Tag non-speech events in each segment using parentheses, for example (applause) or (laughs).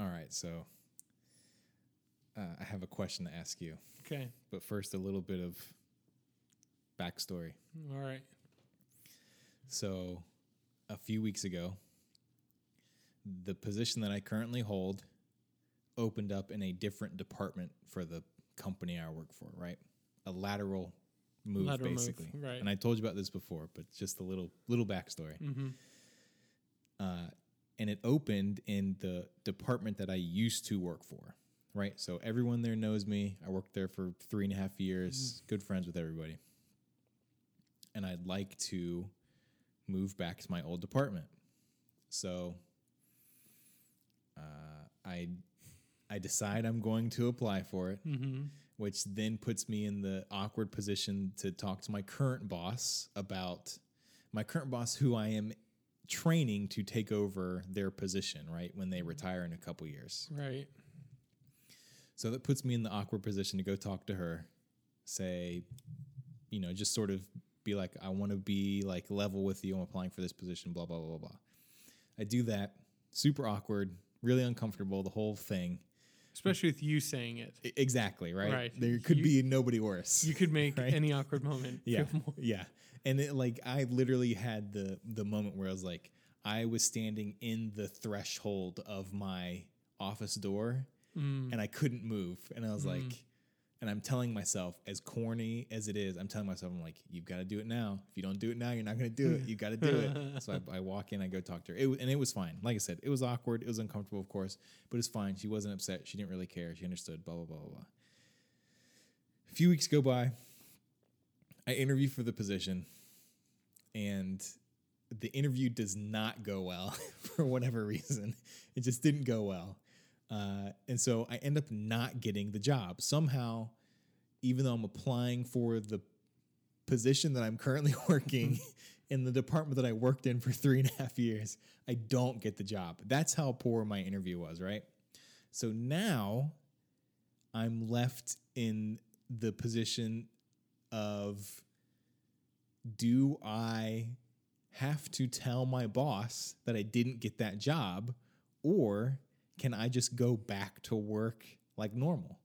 All right, so uh, I have a question to ask you, Okay. but first a little bit of backstory. All right. So, a few weeks ago, the position that I currently hold opened up in a different department for the company I work for, right? A lateral move, Lateral move, basically. right. And I told you about this before, but just a little little backstory. Hmm. Uh, and it opened in the department that I used to work for, right? So everyone there knows me. I worked there for three and a half years, good friends with everybody. And I'd like to move back to my old department. So uh, I I decide I'm going to apply for it, which then puts me in the awkward position to talk to my current boss about my current boss, who I am training to take over their position, right when they mm. retire in a couple years. Right. So that puts me in the awkward position to go talk to her, say, you know, just sort of be like, I want to be like level with you. I'm applying for this position, blah, blah, blah, blah, blah. I do that, super awkward, really uncomfortable, the whole thing. Especially with you saying it. Exactly, right? Right. There could You- be nobody worse. You could make (laughs) Right? any awkward moment. yeah. Yeah. And it, like I literally had the the moment where I was like, I was standing in the threshold of my office door Mm. and I couldn't move. And I was like, and I'm telling myself, as corny as it is, I'm telling myself, I'm like, you've got to do it now. If you don't do it now, you're not going to do it. You've got to do it. (laughs) so I, I walk in, I go talk to her, it, and it was fine. Like I said, it was awkward, it was uncomfortable, of course, but it's fine. She wasn't upset. She didn't really care. She understood. Blah blah blah blah. blah. A few weeks go by. I interview for the position, and the interview does not go well (laughs) for whatever reason. It just didn't go well. Uh, and so I end up not getting the job. Somehow, even though I'm applying for the position that I'm currently (laughs) working in the department that I worked in for three and a half years, I don't get the job. That's how poor my interview was, right? So now I'm left in the position of do I have to tell my boss that I didn't get that job or can I just go back to work like normal?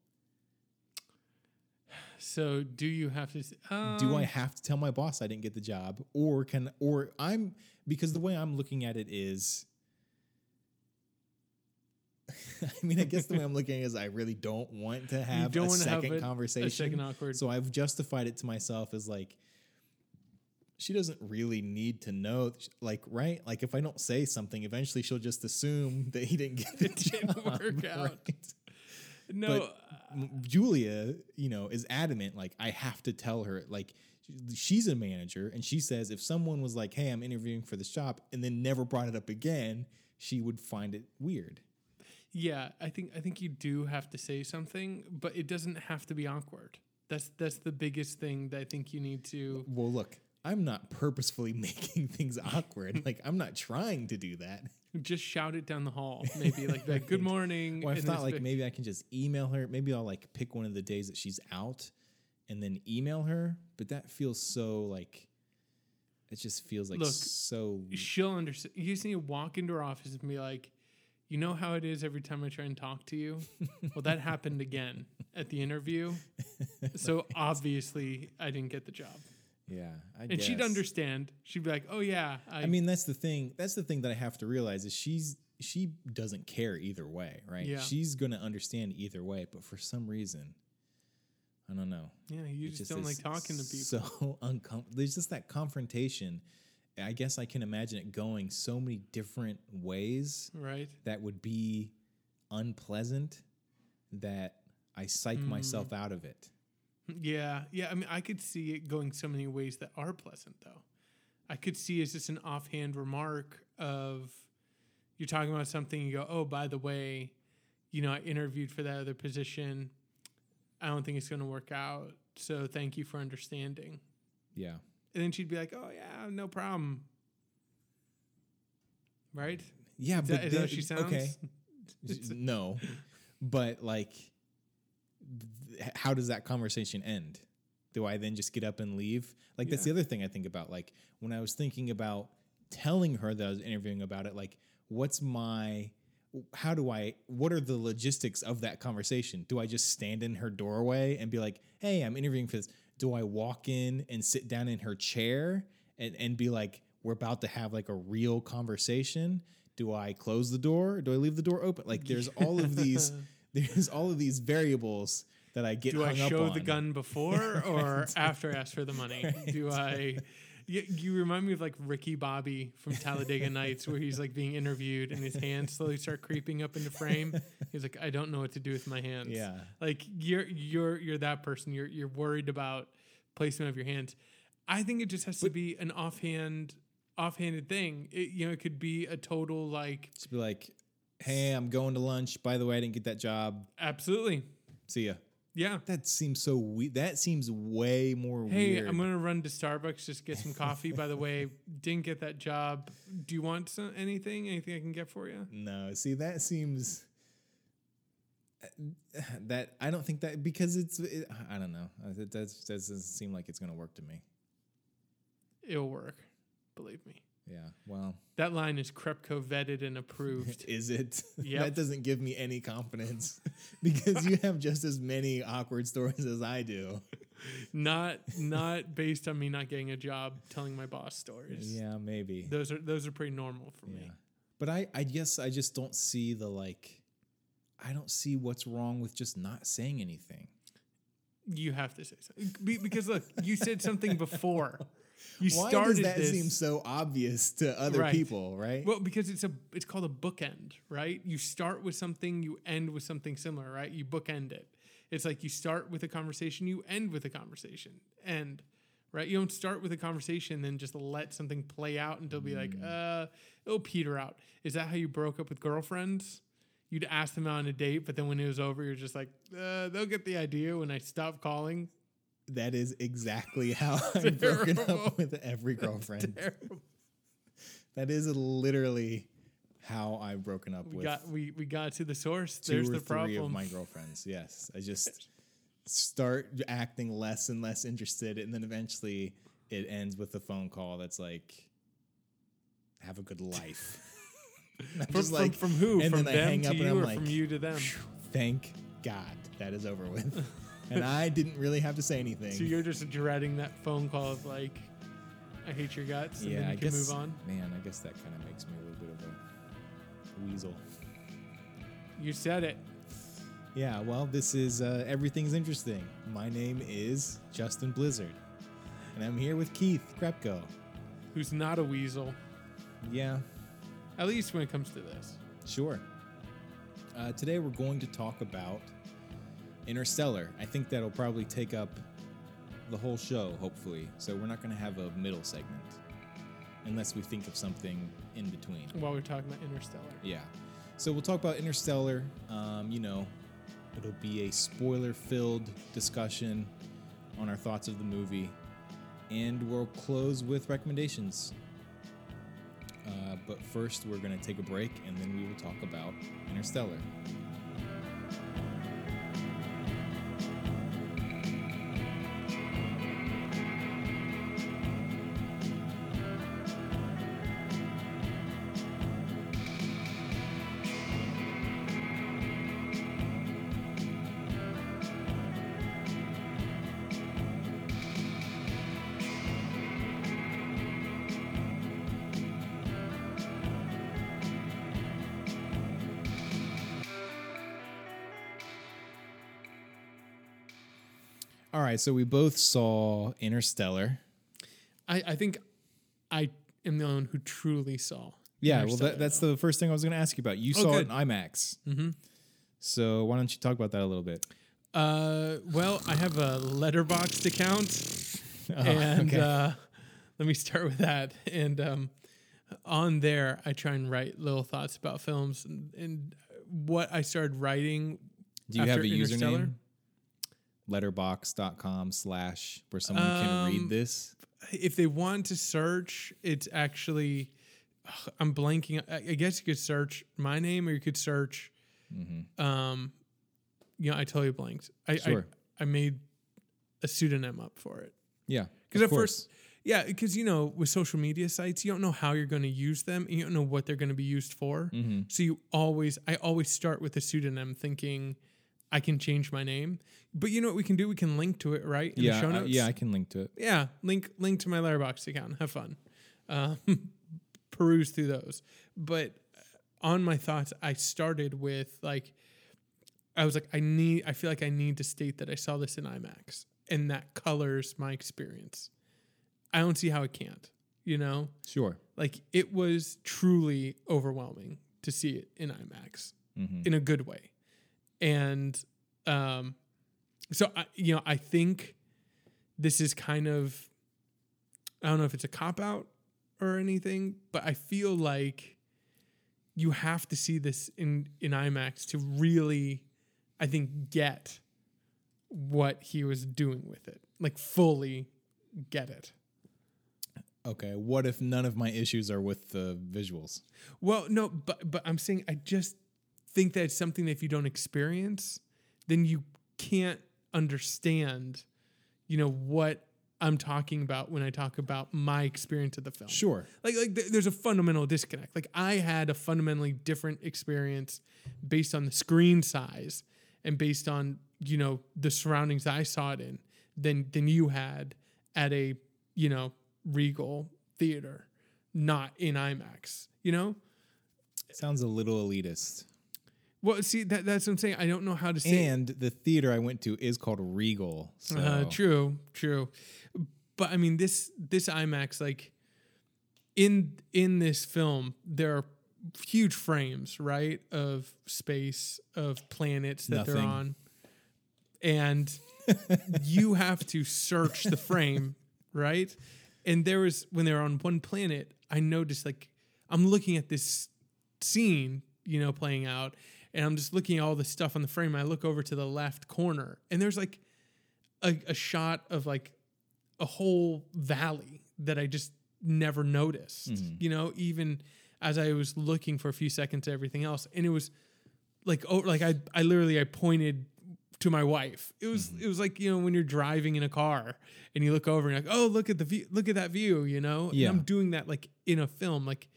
So do you have to? Um, do I have to tell my boss I didn't get the job or can or I'm because the way I'm looking at it is (laughs) I mean I guess the way I'm (laughs) looking at it is I really don't want to have don't a wanna have second a- a conversation. second awkward- So I've justified it to myself as like she doesn't really need to know like right like if I don't say something eventually she'll just assume (laughs) that he didn't get the (laughs) job work (laughs) out. right? No. but uh, Julia, you know, is adamant. Like I have to tell her. Like she's a manager, and she says if someone was like, "Hey, I'm interviewing for this job," and then never brought it up again, she would find it weird. yeah, I think I think you do have to say something, but it doesn't have to be awkward. That's that's the biggest thing that I think you need to. Well, look, I'm not purposefully (laughs) making things awkward. like I'm not trying to do that. Just shout it down the hall, maybe like, like "Good (laughs) morning." Well, I thought like big- maybe I can just email her. Maybe I'll like pick one of the days that she's out, and then email her. But that feels so like. It just feels like Look, so. she'll understand. You just need to walk into her office and be like, "You know how it is every time I try and talk to you. well, that happened again at the interview. (laughs) So obviously, I didn't get the job." Yeah, I And she'd understand. She'd be like, "Oh yeah, I, I mean, that's the thing. That's the thing that I have to realize is she's she doesn't care either way, right? Yeah. She's gonna understand either way, but for some reason, I don't know. yeah, you It just, don't like talking to people." So (laughs) uncomfortable. There's just that confrontation. I guess I can imagine it going so many different ways right? that would be unpleasant that I psych Hmm. myself out of it. Yeah, yeah. I mean, I could see it going so many ways that are pleasant, though. I could see as just an offhand remark of you're talking about something, you go, "Oh, by the way, you know, I interviewed for that other position. I don't think it's going to work out. So thank you for understanding." Yeah. And then she'd be like, "Oh yeah, no problem." Right? Yeah, Is but that, is that then- how she sounds? okay. (laughs) no, but like, how does that conversation end? Do I then just get up and leave? Like that's the other thing I think about. Like when I was thinking about telling her that I was interviewing about it, like what's my how do I what are the logistics of that conversation? Do I just stand in her doorway and be like, "Hey, I'm interviewing for this." Do I walk in and sit down in her chair and and be like, "We're about to have like a real conversation?" Do I close the door? Do I leave the door open? Like there's all of these (laughs) there's all of these variables that I get Do I show the gun before (laughs) or after I ask for the money? (laughs) Do I? You, you remind me of like Ricky Bobby from Talladega Nights, where he's like being interviewed and his hands slowly start creeping up into frame. He's like, I don't know what to do with my hands. Yeah. like you're you're you're that person. You're you're worried about placement of your hands. I think it just has to be an offhand, offhanded thing. It, you know, it could be a total like Just be like, "Hey, I'm going to lunch. By the way, I didn't get that job. absolutely, See ya." yeah. That seems so weird. That seems way more Hey, weird. I'm gonna run to Starbucks just get some coffee. By the way, (laughs) didn't get that job. Do you want some, anything? Anything I can get for you? No, see that seems that I don't think that because it's it, I don't know. That that doesn't seem like it's gonna work to me. It'll work. Believe me. Yeah. Well, That line is Krepko vetted and approved. (laughs) is it? Yep. that doesn't give me any confidence (laughs) because you have just as many awkward stories as I do. not not based on me not getting a job telling my boss stories. Yeah, maybe. Those are those are pretty normal for Yeah. me. But I I guess I just don't see the like I don't see what's wrong with just not saying anything. You have to say something because look, you said something before. (laughs) You Why started does that this. seem so obvious to other Right. people, right? Well, because it's a it's called a bookend, right? You start with something, you end with something similar, right? You bookend it. It's like you start with a conversation, you end with a conversation. and Right? You don't start with a conversation and then just let something play out until be like, uh, it'll peter out. Is that how you broke up with girlfriends? You'd ask them out on a date, but then when it was over, you're just like, uh, they'll get the idea when I stop calling. That is exactly (laughs) how I've broken up with every (laughs) girlfriend. That is literally how I've broken up We with got we, we got to the source. two There's or the three problem. of my girlfriends. Yes, I just (laughs) start acting less and less interested, and then eventually it ends with a phone call that's like, "Have a good life." From, just from- like, from who? and from then I them hang up and I'm like, from you to them? "Thank God that is over with," and (laughs) I didn't really have to say anything. So you're just dreading that phone call of like, I hate your guts, and yeah, then you I can guess. move on. Man, I guess that kind of makes me a little bit of a weasel. You said it. Yeah, well, this is uh, Everything's Interesting. My name is Justin Blizzard, and I'm here with Keith Krepko. Who's not a weasel? Yeah, At least when it comes to this. sure. Uh, today we're going to talk about Interstellar. I think that'll probably take up the whole show, hopefully. So we're not going to have a middle segment unless we think of something in between. While we're talking about Interstellar. Yeah. So we'll talk about Interstellar. Um, you know, it'll be a spoiler filled discussion on our thoughts of the movie. And we'll close with recommendations. Uh, but first, we're going to take a break and then we will talk about Interstellar. Right, so we both saw Interstellar. I, I think I am the one who truly saw. Yeah, well, that, that's the first thing I was going to ask you about. You saw good. it in IMAX. Mm-hmm. So why don't you talk about that a little bit? Uh, well, I have a Letterboxd account, (laughs) and okay. uh, let me start with that. And um, on there, I try and write little thoughts about films, and, and what I started writing. Do you have a username? Letterboxd.com slash where someone can Um, read this. If they want to search, it's actually ugh, I'm blanking. I, I guess you could search my name, or you could search. Um, you know, I totally blanked. I, Sure. I I made a pseudonym up for it. Yeah. Because of at course. first, Yeah, because you know, with social media sites, you don't know how you're going to use them, and you don't know what they're going to be used for. Mm-hmm. So you always, I always start with a pseudonym, thinking I can change my name. But you know what we can do? We can link to it, right? In yeah, the show uh, notes. yeah, I can link to it. yeah. Link link to my Letterboxd account. Have fun. Um, (laughs) peruse through those. But on my thoughts, I started with like, I was like, I need. I feel like I need to state that I saw this in IMAX, and that colors my experience. I don't see how it can't. You know, Sure. like it was truly overwhelming to see it in IMAX hmm in a good way. And um so I you know, I think this is kind of I don't know if it's a cop out or anything, but I feel like you have to see this in in IMAX to really I think get what he was doing with it. Like fully get it. Okay. What if none of my issues are with the visuals? Well, no, but but I'm saying I just think that it's something that if you don't experience, then you can't understand, you know, what I'm talking about when I talk about my experience of the film. Sure. Like like th- there's a fundamental disconnect. Like I had a fundamentally different experience based on the screen size and based on, you know, the surroundings I saw it in than than you had at a, you know, Regal theater, not in IMAX, you know? Sounds a little elitist. Well, see that that's what I'm saying. I don't know how to say. And the theater I went to is called Regal. So Uh, true, true. But I mean, this this IMAX like in in this film, there are huge frames, right, of space, of planets that they're on, and (laughs) you have to search the frame, right? And there was when they're on one planet, I noticed like I'm looking at this scene, you know, playing out, and I'm just looking at all the stuff on the frame. I look over to the left corner, and there's like a, a shot of like a whole valley that I just never noticed. Mm-hmm. You know, even as I was looking for a few seconds at everything else, and it was like oh, like I I literally I pointed to my wife. It was mm-hmm. it was like you know when you're driving in a car and you look over and you're like oh look at the view look at that view you know Yeah. and I'm doing that like in a film like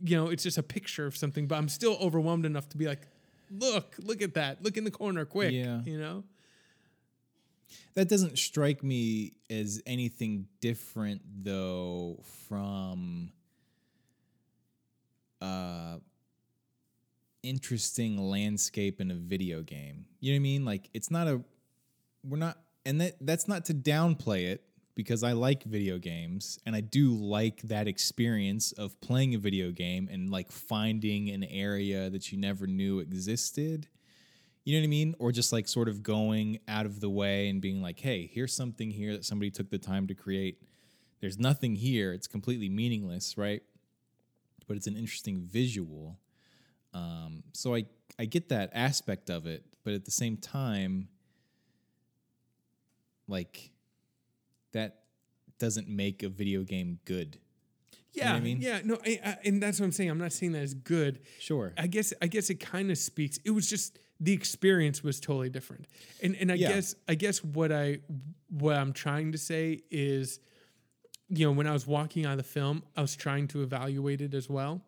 you know it's just a picture of something but I'm still overwhelmed enough to be like look look at that look in the corner quick Yeah. you know that doesn't strike me as anything different though from uh interesting landscape in a video game. You know what I mean? Like it's not a we're not and that that's not to downplay it because I like video games and I do like that experience of playing a video game and like finding an area that you never knew existed. You know what I mean? Or just like sort of going out of the way and being like, hey, here's something here that somebody took the time to create. There's nothing here. It's completely meaningless, right? But it's an interesting visual. Um, so I, I get that aspect of it, but at the same time, like that doesn't make a video game good. yeah what I mean? yeah no I, I, and that's what I'm saying I'm not saying that is good Sure. I guess I guess it kind of speaks. It was just the experience was totally different. And and I Yeah. guess I guess what I what I'm trying to say is you know, when I was walking out of the film, I was trying to evaluate it as well.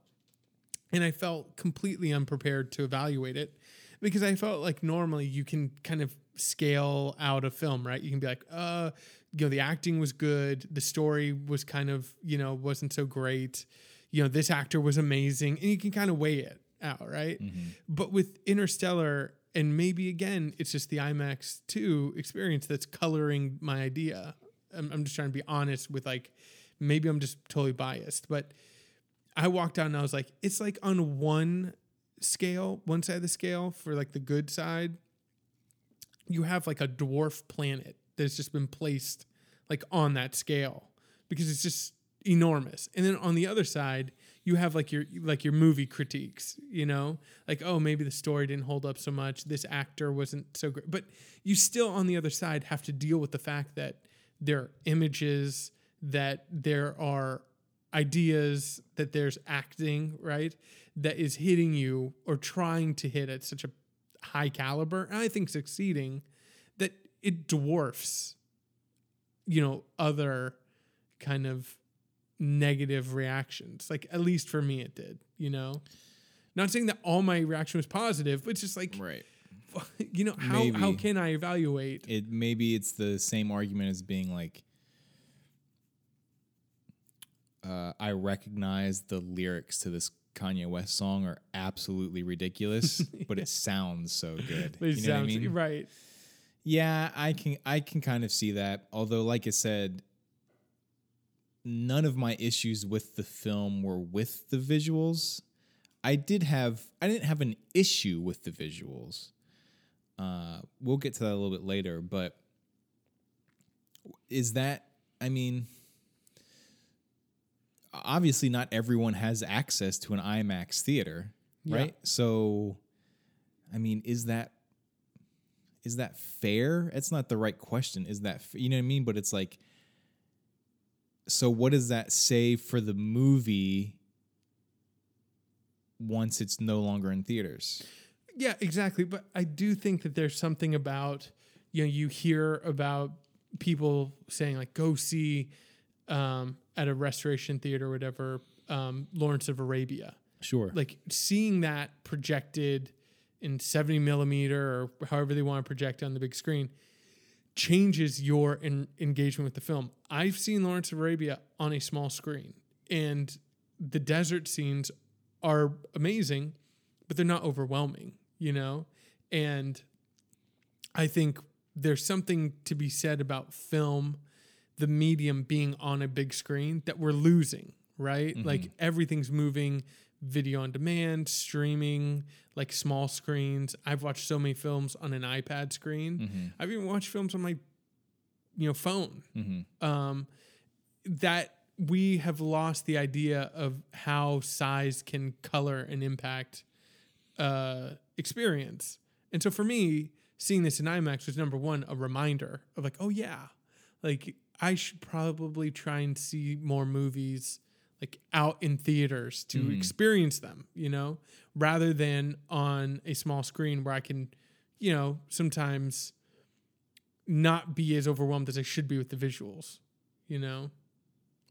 And I felt completely unprepared to evaluate it because I felt like normally you can kind of scale out a film, right? You can be like, uh, you know, the acting was good, the story was kind of, you know, wasn't so great. You know, this actor was amazing, and you can kind of weigh it out, right? Mm-hmm. But with Interstellar, and maybe again, it's just the IMAX 2 experience that's coloring my idea. I'm, I'm just trying to be honest with like, maybe I'm just totally biased, but I walked out and I was like, it's like on one scale, one side of the scale for like the good side, you have like a dwarf planet that's just been placed like on that scale because it's just enormous. And then on the other side, you have like your like your movie critiques, you know? Like, oh, maybe the story didn't hold up so much, this actor wasn't so great. But you still on the other side have to deal with the fact that there are images, that there are ideas, that there's acting, right? That is hitting you or trying to hit at such a high caliber, and I think succeeding, it dwarfs, you know, other kind of negative reactions. Like at least for me, it did. You know, not saying that all my reaction was positive, but it's just like Right. (laughs) you know how how can I evaluate? It maybe it's the same argument as being like uh, I recognize the lyrics to this Kanye West song are absolutely ridiculous, (laughs) but it sounds so good. It you know sounds I mean? right. Yeah, I can I can kind of see that. Although, like I said, none of my issues with the film were with the visuals. I did have I didn't have an issue with the visuals. Uh, we'll get to that a little bit later, but is that I mean obviously not everyone has access to an IMAX theater, Yeah. right? So I mean, is that is that fair? It's not the right question. Is that f- you know what I mean? But it's like, so what does that say for the movie once it's no longer in theaters? Yeah, exactly. But I do think that there's something about you know you hear about people saying like go see um, at a restoration theater or whatever um, Lawrence of Arabia. Sure. Like seeing that projected in 70 millimeter or however they want to project on the big screen changes your engagement with the film. I've seen Lawrence of Arabia on a small screen, and the desert scenes are amazing, but they're not overwhelming, you know? And I think there's something to be said about film, the medium being on a big screen that we're losing, right? Mm-hmm. Like everything's moving video on demand, streaming, like small screens. I've watched so many films on an iPad screen. I've even watched films on my you know phone. Um, that we have lost the idea of how size can color and impact uh, experience. And so for me, seeing this in IMAX was number one, a reminder of like, oh yeah, like I should probably try and see more movies like out in theaters to mm. experience them, you know, rather than on a small screen where I can, you know, sometimes not be as overwhelmed as I should be with the visuals, you know.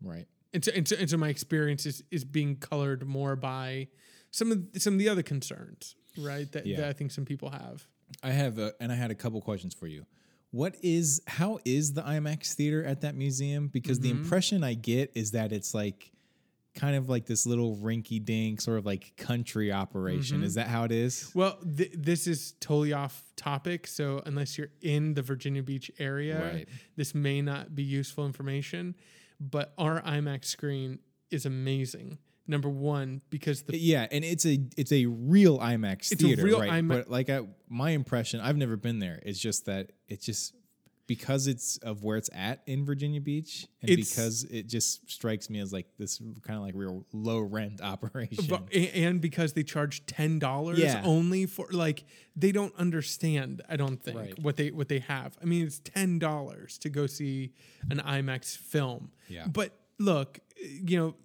right. And so, and so, and so my experience is, is being colored more by some of the, some of the other concerns, right? That, Yeah. that I think some people have. I have a, and I had a couple questions for you. What is how is the IMAX theater at that museum? Because the mm-hmm. impression I get is that it's like kind of like this little rinky dink sort of like country operation. Mm-hmm. Is that how it is? Well, th- this is totally off topic. So unless you're in the Virginia Beach area, Right. this may not be useful information. But our IMAX screen is amazing. Number one, because the Yeah, and it's a it's a real IMAX It's theater, real right? IMAX But like I, my impression, I've never been there. It's just that it's just because it's of where it's at in Virginia Beach, and It's- because it just strikes me as like this kind of like real low rent (laughs) operation. But- and because they charge ten dollars Yeah. only for like they don't understand i don't think Right. what they what they have i mean it's ten dollars to go see an imax film Yeah. but look you know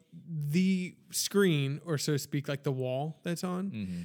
the screen or so to speak like the wall that's on Mm-hmm.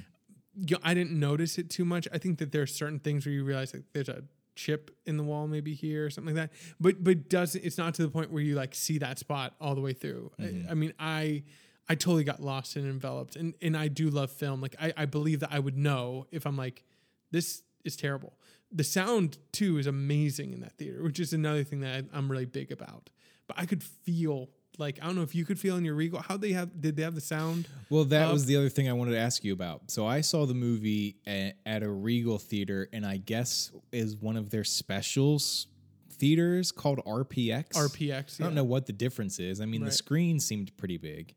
you know, i didn't notice it too much i think that there are certain things where you realize like there's a chip in the wall maybe here or something like that. But but doesn't it's not to the point where you like see that spot all the way through. I, mm-hmm. I mean i i totally got lost and enveloped and and i do love film. Like i i believe that i would know if i'm like this is terrible. The sound too is amazing in that theater which is another thing that I, i'm really big about. But i could feel like i don't know if you could feel in your regal how they have did they have the sound Well, that Uh, was the other thing I wanted to ask you about. So I saw the movie at, at a Regal theater, and I guess is one of their specials theaters called RPX. rpx I don't know what the difference is. I mean, Right. the screen seemed pretty big.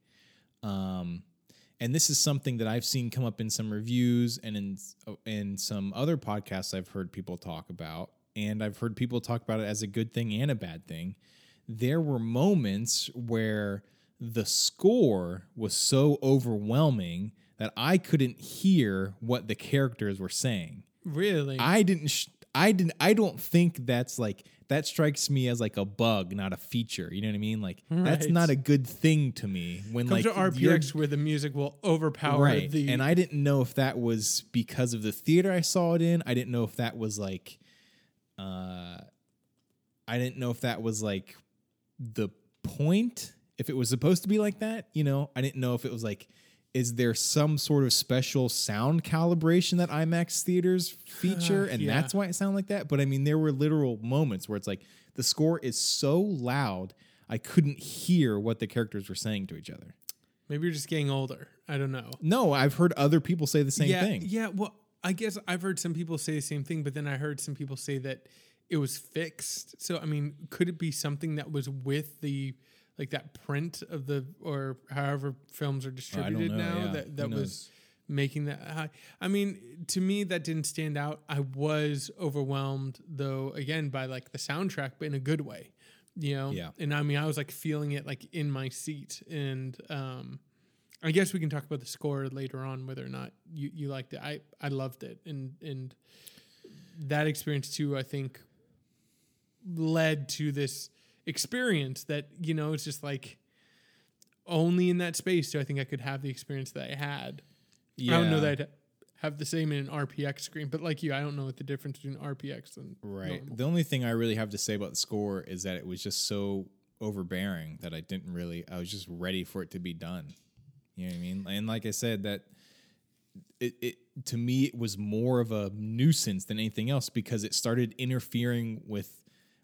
Um, and this is something that I've seen come up in some reviews and in in some other podcasts I've heard people talk about, and I've heard people talk about it as a good thing and a bad thing. There were moments where the score was so overwhelming that I couldn't hear what the characters were saying. really I didn't. Sh- I didn't. I don't think that's like that strikes me as like a bug, not a feature. You know what I mean? Like that's not a good thing to me. When Comes like to RPX where the music will overpower right? the. and I didn't know if that was because of the theater I saw it in. I didn't know if that was like, uh, I didn't know if that was like the point if it was supposed to be like that. You know, I didn't know if it was like, is there some sort of special sound calibration that IMAX theaters (sighs) feature, and yeah. that's why it sounded like that? But I mean, there were literal moments where it's like the score is so loud I couldn't hear what the characters were saying to each other. Maybe you're just getting older. I don't know. No, I've heard other people say the same yeah, thing. Yeah, well, I guess I've heard some people say the same thing, but then I heard some people say that it was fixed. So I mean, could it be something that was with the like that print of the or however films are distributed know, now yeah. that that was making that high. I mean, to me that didn't stand out. I was overwhelmed though again by like the soundtrack, but in a good way. You know? Yeah. And I mean I was like feeling it like in my seat. And um I guess we can talk about the score later on, whether or not you, you liked it. I, I loved it. And and that experience too, I think, led to this experience that, you know, it's just like only in that space do I think I could have the experience that I had. Yeah. I don't know that I'd have the same in an RPX screen, but like you, I don't know what the difference between RPX and Right. normal. The only thing I really have to say about the score is that it was just so overbearing that I didn't really I was just ready for it to be done. You know what I mean? And like I said that it, it to me it was more of a nuisance than anything else because it started interfering with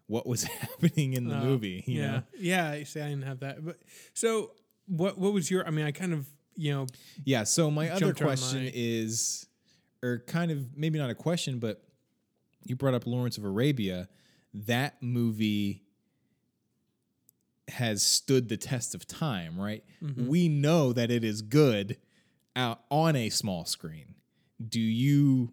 what was (laughs) happening in the Oh, movie, you yeah, know. yeah. I See, I didn't have that, but so what? What was your? I mean, I kind of you know Yeah, so my other question my- is or kind of maybe not a question but you brought up Lawrence of Arabia. That movie has stood the test of time, right? Mm-hmm. We know that it is good out on a small screen. Do you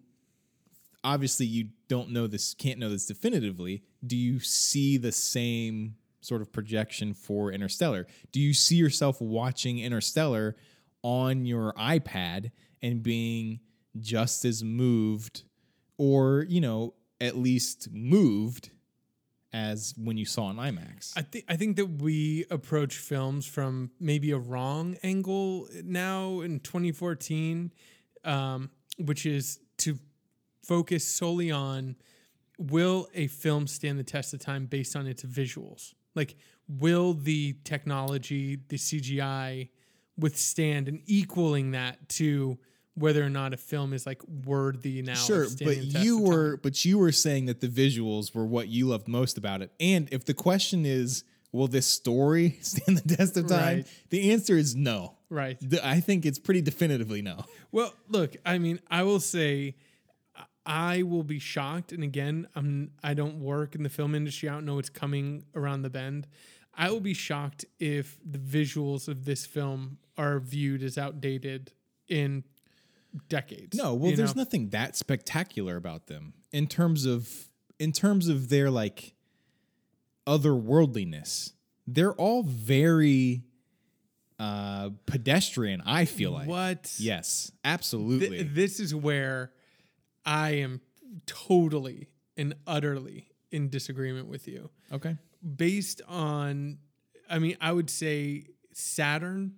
obviously you don't know this can't know this definitively. Do you see the same sort of projection for Interstellar? Do you see yourself watching Interstellar on your iPad and being just as moved or, you know, at least moved as when you saw an IMAX? I think I think that we approach films from maybe a wrong angle now in 2014, um, which is to focus solely on will a film stand the test of time based on its visuals? Like, will the technology, the CGI, withstand and equaling that to whether or not a film is like worthy now? Sure, but the test you were but you were saying that the visuals were what you loved most about it. And if the question is, will this story (laughs) stand the test of time? Right. The answer is no. right. I think it's pretty definitively no. Well, look, I mean, I will say I will be shocked and again, I'm I don't work in the film industry. I don't know what's coming around the bend. I will be shocked if the visuals of this film are viewed as outdated in decades. No, well, there's know? nothing that spectacular about them in terms of in terms of their like otherworldliness. They're all very uh pedestrian, I feel like. what Yes, Th- absolutely. this is where I am totally and utterly in disagreement with you. okay. based on I mean, I would say Saturn,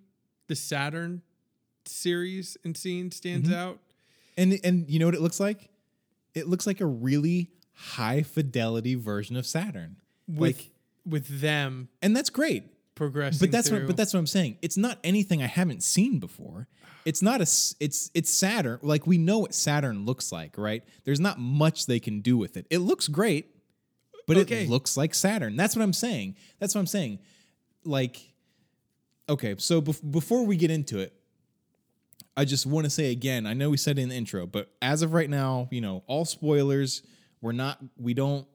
the Saturn series and scene stands Mm-hmm. out. And and you know what it looks like? It looks like a really high fidelity version of Saturn. With like with them and that's great. Progressing. But that's through. what but that's what I'm saying. It's not anything I haven't seen before. It's not a it's it's Saturn. Like we know what Saturn looks like, right? There's not much they can do with it. It looks great, but Okay. it looks like Saturn. That's what I'm saying. That's what I'm saying. Like okay, so bef- before we get into it, I just want to say again, I know we said in the intro, but as of right now, you know, all spoilers, we're not we don't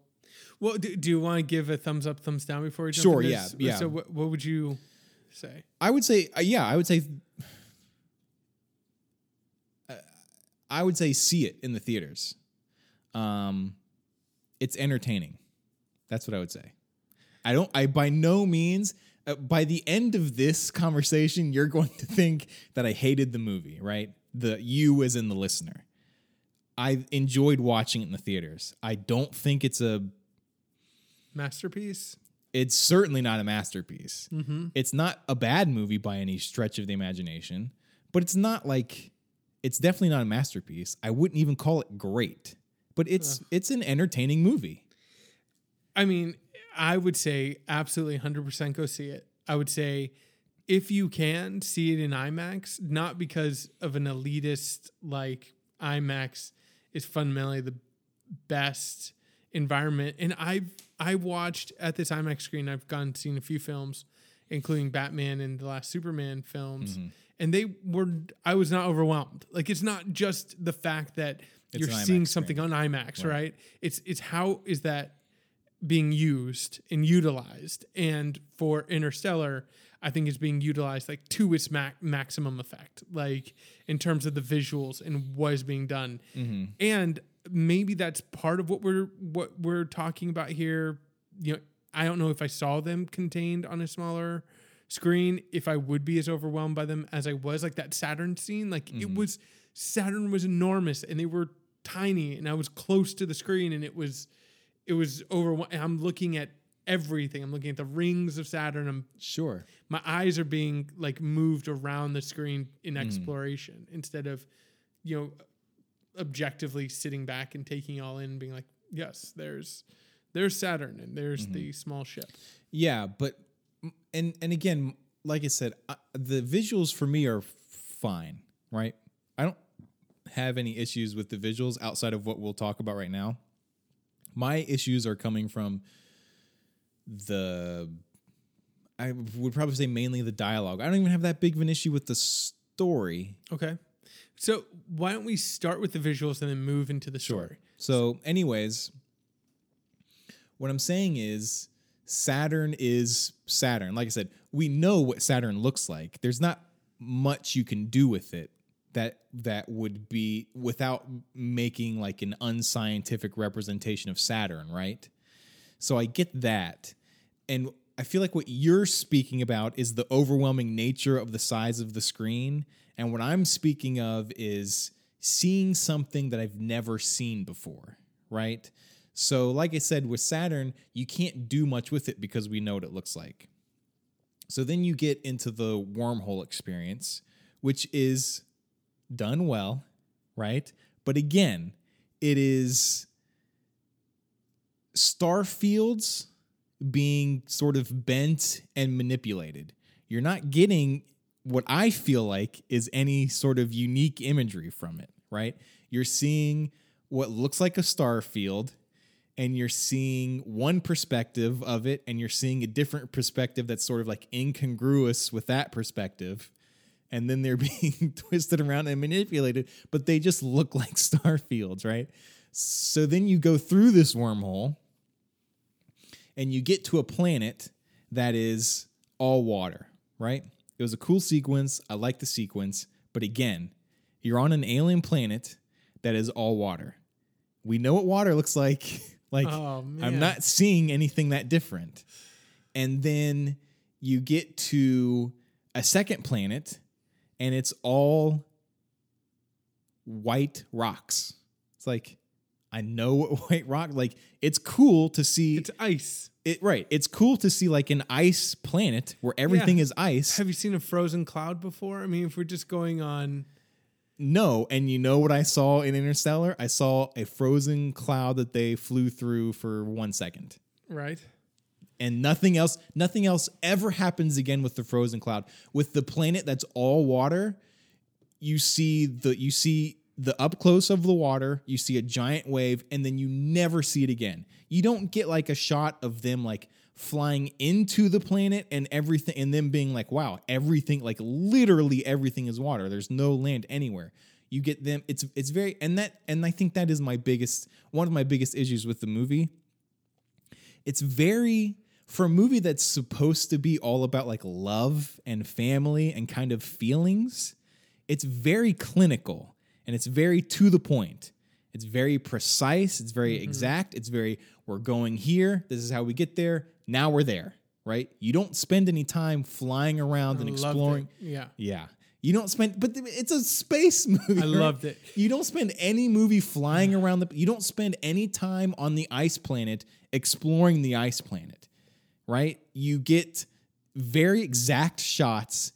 Well, do, do you want to give a thumbs up, thumbs down before we jump Sure, yeah, yeah. So what, what would you say? I would say, uh, yeah, I would say, uh, I would say, see it in the theaters. Um, it's entertaining. That's what I would say. I don't. I by no means. Uh, by the end of this conversation, you're going to think that I hated the movie, right? The you as in the listener. I enjoyed watching it in the theaters. I don't think it's a Masterpiece? it's certainly not a masterpiece. Mm-hmm. It's not a bad movie by any stretch of the imagination, but it's not like it's definitely not a masterpiece. I wouldn't even call it great, but it's it's an entertaining movie. I mean, I would say absolutely 100% go see it. I would say if you can see it in IMAX, not because of an elitist like IMAX is fundamentally the best environment. And I've I watched at this IMAX screen. I've gone seen a few films, including Batman and the last Superman films, Mm-hmm. and they were. I was not overwhelmed. Like it's not just the fact that It's you're seeing IMAX something on IMAX, right. Right. It's it's how is that being used and utilized, and for Interstellar. I think is being utilized like to its ma- maximum effect, like in terms of the visuals and what is being done Mm-hmm. and maybe that's part of what we're what we're talking about here. You know i don't know if i saw them contained on a smaller screen if i would be as overwhelmed by them as i was like that saturn scene. Like it mm-hmm. was saturn was enormous and they were tiny and i was close to the screen and it was it was overwhelming i'm looking at everything. I'm looking at the rings of saturn. I'm Sure. my eyes are being like moved around the screen in mm. exploration instead of you know objectively sitting back and taking all in being like yes there's there's saturn and there's the mm-hmm. small ship Yeah, but and and again, like I said, I, the visuals for me are fine, right? I don't have any issues with the visuals outside of what we'll talk about right now. My issues are coming from the I would probably say mainly the dialogue. I don't even have that big of an issue with the story. okay so why don't we start with the visuals and then move into the story Sure. So, anyways, what I'm saying is Saturn is Saturn. Like I said, we know what Saturn looks like. There's not much you can do with it that that would be without making like an unscientific representation of Saturn, right? So I get that. And I feel like what you're speaking about is the overwhelming nature of the size of the screen. And what I'm speaking of is seeing something that I've never seen before, right? So, like I said, with Saturn, you can't do much with it because we know what it looks like. So then you get into the wormhole experience, which is done well, right? But again, it is star fields being sort of bent and manipulated. You're not getting what I feel like is any sort of unique imagery from it, right? You're seeing what looks like a star field and you're seeing one perspective of it and you're seeing a different perspective that's sort of like incongruous with that perspective and then they're (laughs) being twisted around and manipulated but they just look like (laughs) star fields right so then you go through this wormhole and you get to a planet that is all water right it was a cool sequence. I like the sequence. But again you're on an alien planet that is all water. We know what water looks like. (laughs) Like Oh, i'm not seeing anything that different. And then you get to a second planet and it's all white rocks. It's like i know (laughs) what white rock like it's cool to see it's ice it right it's cool to see like an ice planet where everything Yeah. is ice have you seen a frozen cloud before i mean if we're just going on No, and you know what I saw in Interstellar? I saw a frozen cloud that they flew through for one second. right And nothing else, nothing else ever happens again with the frozen cloud. With the planet that's all water, you see the you see the up close of the water, you see a giant wave, and then you never see it again. You don't get like a shot of them like flying into the planet and everything and them being like, wow, everything, like literally everything is water. There's no land anywhere. You get them, it's it's very and that and I think that is my biggest one of my biggest issues with the movie it's very for a movie that's supposed to be all about like love and family and kind of feelings it's very clinical and it's very to the point it's very precise it's very mm-hmm. exact it's very we're going here this is how we get there now we're there right you don't spend any time flying around and exploring yeah yeah. You don't spend, but it's a space (laughs) movie. I right? loved it. You don't spend any movie flying around the, you don't spend any time on the ice planet exploring the ice planet, right? You get very exact shots.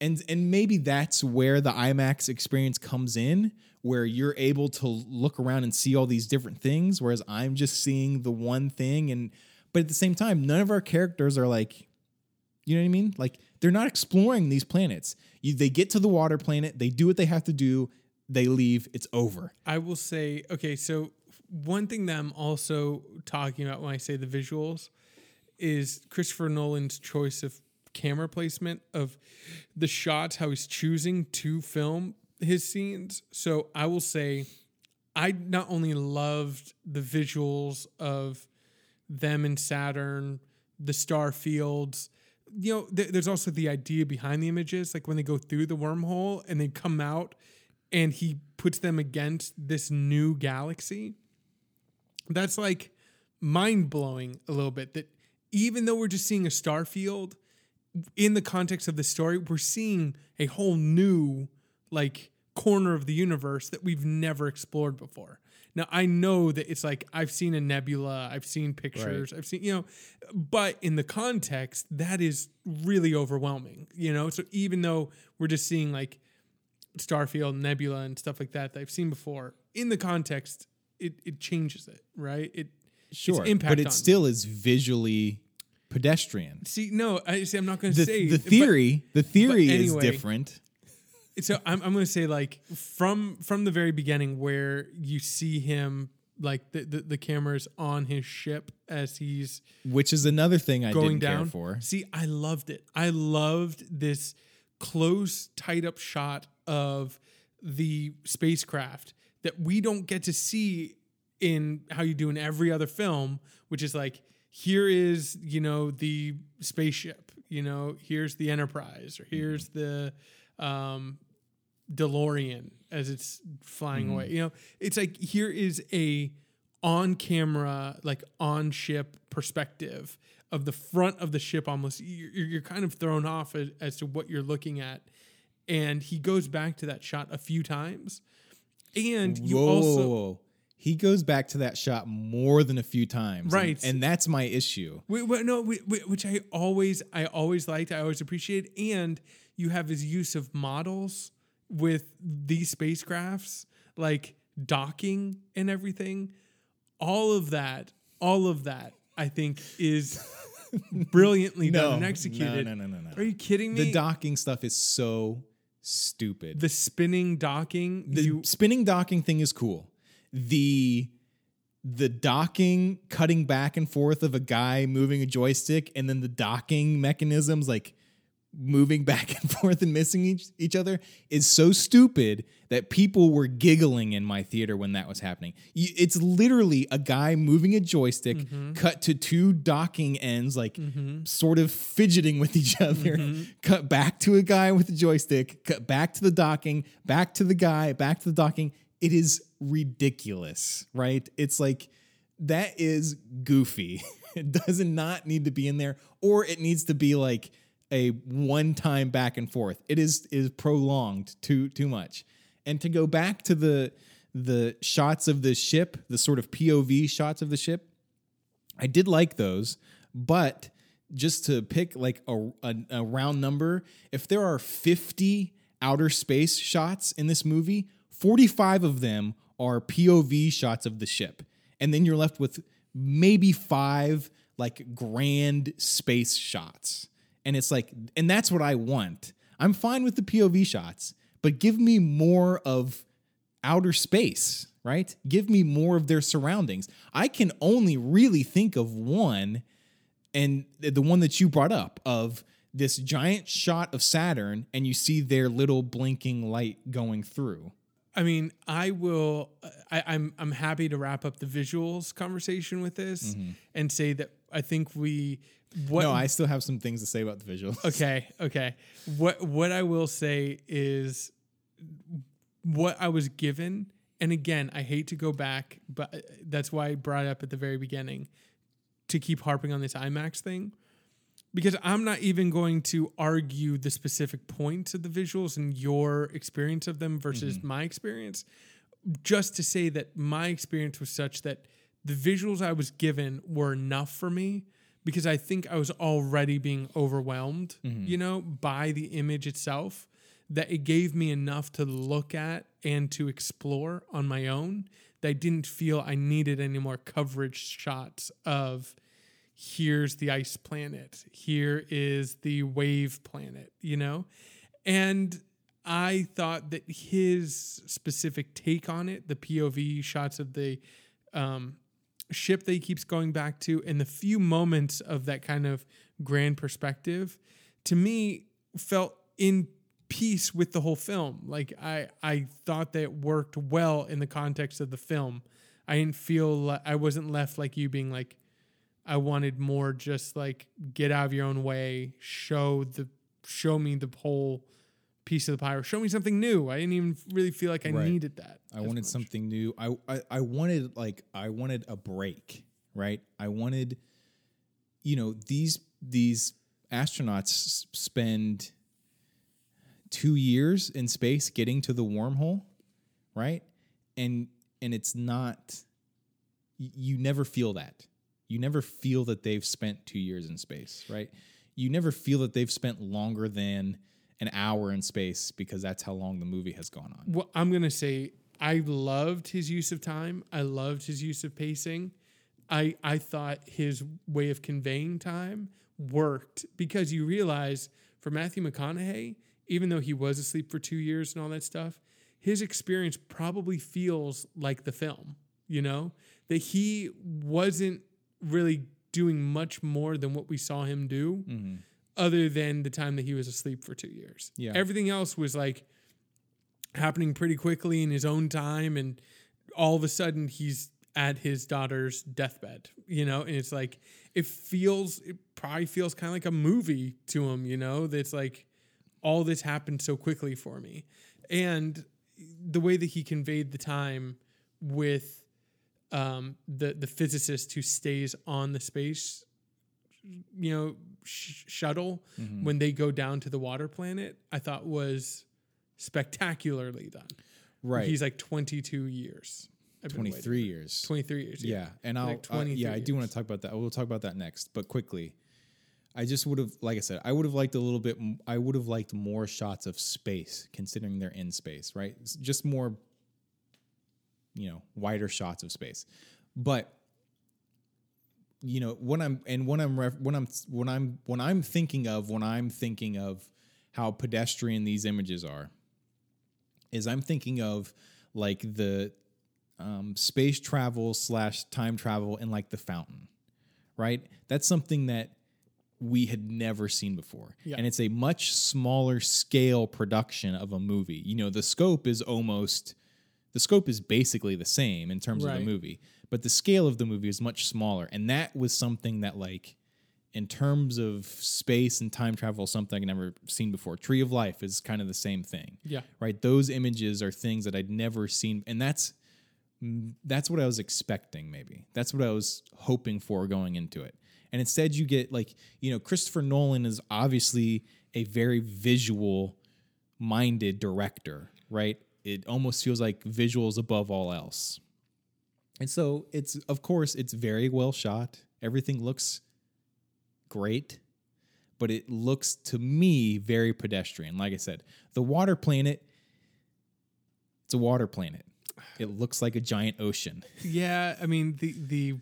And, and maybe that's where the IMAX experience comes in, where you're able to look around and see all these different things, whereas I'm just seeing the one thing. And, but at the same time, none of our characters are like, You know what I mean? Like they're not exploring these planets. You, they get to the water planet, they do what they have to do, they leave, it's over. I will say, okay, so one thing that I'm also talking about when I say the visuals is Christopher Nolan's choice of camera placement of the shots, how he's choosing to film his scenes. So I will say, I not only loved the visuals of them in Saturn, the star fields. You know, th- there's also the idea behind the images, like when they go through the wormhole and they come out, and he puts them against this new galaxy. That's like mind blowing a little bit. That even though we're just seeing a star field, in the context of the story, we're seeing a whole new like corner of the universe that we've never explored before. Now I know that it's like I've seen a nebula, I've seen pictures, I've seen you know, but in the context that is really overwhelming, you know. So even though we're just seeing like Starfield, Nebula, and stuff like that that I've seen before, in the context, it it changes it, right? It Sure, impact but it still is visually pedestrian. see no, I see. I'm not going to say the but- theory, the theory is different. so I'm, I'm going to say like from from the very beginning where you see him like the, the the camera's on his ship as he's which is another thing I didn't down care for. see i loved it i loved this close tight up shot of the spacecraft that we don't get to see in how you do in every other film which is like here is you know the spaceship you know here's the enterprise or here's the um DeLorean as it's flying away. You know, it's like here is a on camera, like on ship perspective of the front of the ship almost. You're, you're kind of thrown off as, as to what you're looking at. And he goes back to that shot a few times. And you whoa, also. whoa, whoa. He goes back to that shot more than a few times, Right. And, that's my issue. Wait, wait, no, wait, which I always, I always liked, I always appreciated, and you have his use of models with these spacecrafts, like docking and everything. All of that, all of that, I think is (laughs) brilliantly done and executed. No, no, no, no, no. Are you kidding me? The docking stuff is so stupid. the spinning docking, the you spinning docking thing is cool. The the docking cutting back and forth of a guy moving a joystick and then the docking mechanisms like moving (laughs) back and forth and missing each, each other is so stupid that people were giggling in my theater when that was happening. It's literally a guy moving a joystick mm-hmm. cut to two docking ends like mm-hmm. sort of fidgeting with each other. Mm-hmm. (laughs) Cut back to a guy with a joystick, cut back to the docking, back to the guy, back to the docking. It is ridiculous, right? It's like that is goofy. (laughs) it does not need to be in there, or it needs to be like a one-time back and forth. It is is prolonged too too much. And to go back to the the shots of the ship, the sort of POV shots of the ship, I did like those, but just to pick like a, a, a round number, if there are 50 outer space shots in this movie, 45 of them are POV shots of the ship. And then you're left with maybe five like grand space shots. And it's like, and that's what I want. I'm fine with the POV shots, but give me more of outer space, right? Give me more of their surroundings. I can only really think of one, and the one that you brought up of this giant shot of Saturn, and you see their little blinking light going through. I mean, I will. I, I'm I'm happy to wrap up the visuals conversation with this mm-hmm. and say that I think we. What no, I still have some things to say about the visuals. okay, okay. What what I will say is what I was given, and again, I hate to go back, but uh, that's why I brought it up at the very beginning to keep harping on this IMAX thing. Because I'm not even going to argue the specific points of the visuals and your experience of them versus mm-hmm. my experience. Just to say that my experience was such that the visuals I was given were enough for me because I think I was already being overwhelmed, mm-hmm. you know, by the image itself that it gave me enough to look at and to explore on my own that I didn't feel I needed any more coverage shots of here's the ice planet, here is the wave planet, you know? And I thought that his specific take on it, the POV shots of the um, ship that he keeps going back to, and the few moments of that kind of grand perspective, to me felt in peace with the whole film. Like I, I thought that worked well in the context of the film. I didn't feel like I wasn't left like you being like, I wanted more just like get out of your own way, show the show me the whole piece of the pie or show me something new. I didn't even really feel like I Right. needed that. I wanted much. something new. I, I I wanted like I wanted a break, right? I wanted you know, these these astronauts spend 2 years in space getting to the wormhole, right? And and it's not you never feel that. You never feel that they've spent 2 years in space, right? You never feel that they've spent longer than an hour in space because that's how long the movie has gone on. Well, I'm gonna say I loved his use of time. I loved his use of pacing. I I thought his way of conveying time worked because you realize for Matthew McConaughey, even though he was asleep for two years and all that stuff, his experience probably feels like the film. You know that he wasn't really doing much more than what we saw him do mm-hmm. other than the time that he was asleep for two years. Yeah. Everything else was like happening pretty quickly in his own time. And all of a sudden he's at his daughter's deathbed, you know? And it's like, it feels, it probably feels kind of like a movie to him, you know? That's like, all this happened so quickly for me. And the way that he conveyed the time with um, the the physicist who stays on the space, you know, sh- shuttle when they go down to the water planet, I thought was spectacularly done. Right. He's like 22 years. I've 23 years. 23 years. Yeah, and I'll Like uh, yeah, I do want to talk about that. We'll talk about that next, but quickly. I just would have, like I said, I would have liked a little bit. m- I would have liked more shots of space, considering they're in space, right? Just more, you know, wider shots of space. But you know, when I'm and when I'm when I'm when I'm when I'm thinking of when I'm thinking of how pedestrian these images are, is I'm thinking of like the um, space travel slash time travel and like the fountain, right? That's something that we had never seen before. Yeah. And it's a much smaller scale production of a movie. You know, the scope is almost the scope is basically the same in terms of the movie, but the scale of the movie is much smaller. And that was something that like in terms of space and time travel, something I've never seen before. Tree of Life is kind of the same thing Yeah. right those images are things that i'd never seen and that's mm, that's what i was expecting maybe that's what i was hoping for going into it and instead you get like you know christopher nolan is obviously a very visual minded director right it almost feels like visuals above all else and so it's of course it's very well shot everything looks great but it looks to me very pedestrian. Like I said, the water planet, it's a water planet. It looks like a giant ocean. (laughs) Yeah, I mean the the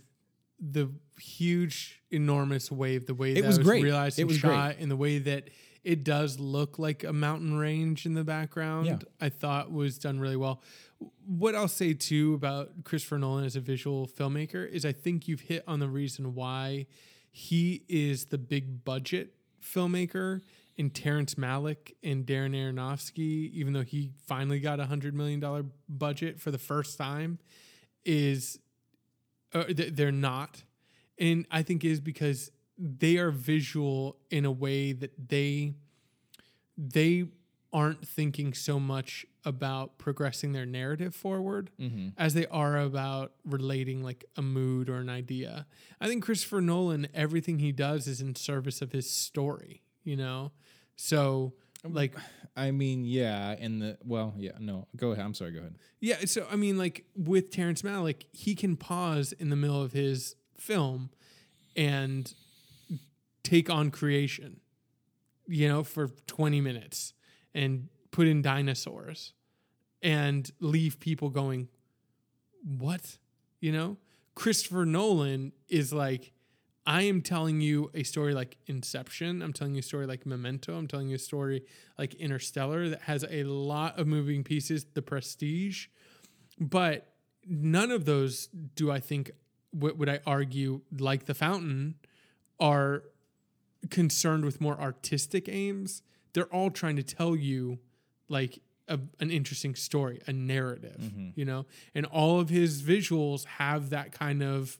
the huge enormous wave, the way It that was was great. realized It was shot, and the way that it does look like a mountain range in the background, Yeah. I thought was done really well. What I'll say too about Christopher Nolan as a visual filmmaker is I think you've hit on the reason why he is the big budget filmmaker and Terrence Malick and Darren Aronofsky, even though he finally got a hundred million dollar budget for the first time, is uh, they're not, and I think is because they are visual in a way that they they aren't thinking so much about progressing their narrative forward mm-hmm. as they are about relating like a mood or an idea. I think Christopher Nolan, everything he does is in service of his story, you know? So, um, like, I mean, yeah, and the well, yeah, no, go ahead. I'm sorry, go ahead. yeah, so I mean, like with Terrence Malick, he can pause in the middle of his film and take on creation, you know, for 20 minutes and put in dinosaurs and leave people going, what? You know? Christopher Nolan is like, I am telling you a story like Inception. I'm telling you a story like Memento. I'm telling you a story like Interstellar that has a lot of moving pieces, The Prestige. But none of those do I think, what would I argue, like The Fountain, are concerned with more artistic aims. They're all trying to tell you like a, an interesting story, a narrative, mm-hmm. you know? And all of his visuals have that kind of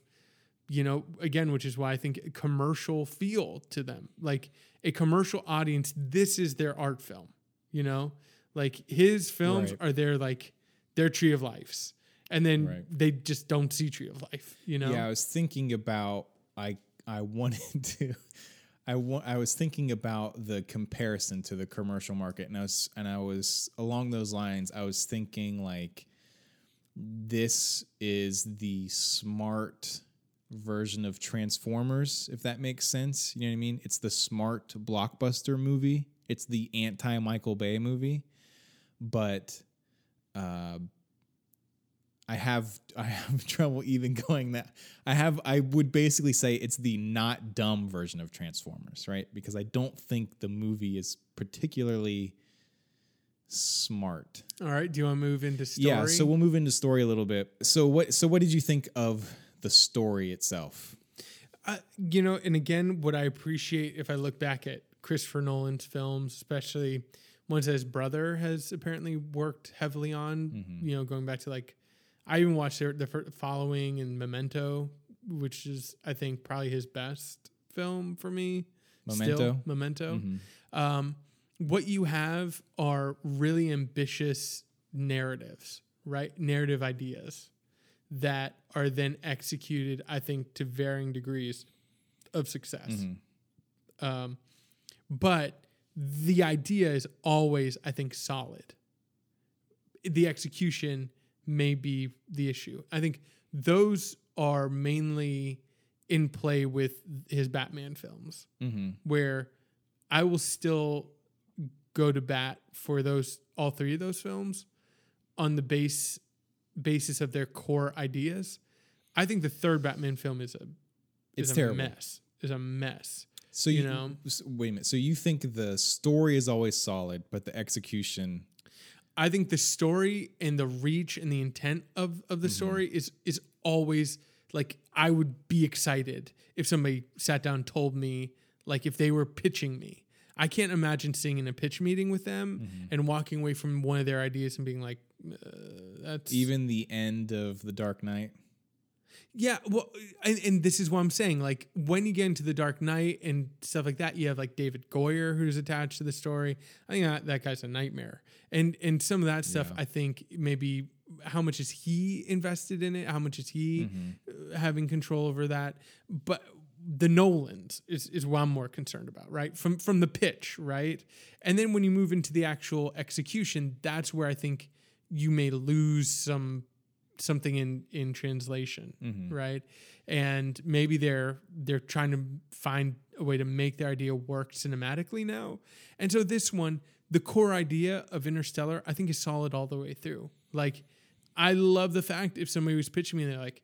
you know, again, which is why I think commercial feel to them. Like a commercial audience, this is their art film, you know? Like his films Right. are their like their tree of lives. And then Right. they just don't see tree of life, you know? Yeah, I was thinking about I I (laughs) wanted to I want I was thinking about the comparison to the commercial market and I was and I was along those lines I was thinking like this is the smart version of Transformers if that makes sense. You know what I mean? It's the smart blockbuster movie. It's the anti Michael Bay movie. But uh I have (laughs) I have trouble even going that I have I would basically say it's the not dumb version of Transformers, right? Because I don't think the movie is particularly smart. All right. Do you want to move into story? Yeah, so we'll move into story a little bit. So what so what did you think of the story itself? Uh, you know, and again, what I appreciate if I look back at Christopher Nolan's films, especially ones that his brother has apparently worked heavily on, Mm-hmm. you know, going back to like, I even watched the, the following and Memento, which is, I think, probably his best film for me. Memento? Still, Memento. Um, what you have are really ambitious narratives, right? Narrative ideas that are then executed, I think, to varying degrees of success. Um, but the idea is always, I think, solid. The execution may be the issue. I think those are mainly in play with his Batman films, Mm-hmm. where I will still go to bat for those all three of those films on the base basis of their core ideas. I think the third Batman film is a It's is a terrible. mess. Is a mess. So You you, know? wait a minute. So you think the story is always solid, but the execution I think the story and the reach and the intent of of the Mm-hmm. story is is always like I would be excited if somebody sat down and told me like if they were pitching me. I can't imagine sitting in a pitch meeting with them Mm-hmm. and walking away from one of their ideas and being like, uh, "That's even the end of the Dark Knight. Yeah, well, and, and this is what I'm saying. Like when you get into the Dark Knight and stuff like that, you have like David Goyer who's attached to the story. I think that, that guy's a nightmare. And and some of that stuff, Yeah. I think maybe how much is he invested in it? How much is he Mm-hmm. uh, having control over that? But the Nolans is is what I'm more concerned about, right? From from the pitch, right? And then when you move into the actual execution, that's where I think you may lose some something in in translation mm-hmm. right? And maybe they're they're trying to find a way to make their idea work cinematically now. And so this one the core idea of interstellar i think is solid all the way through. Like i love the fact if somebody was pitching me they're like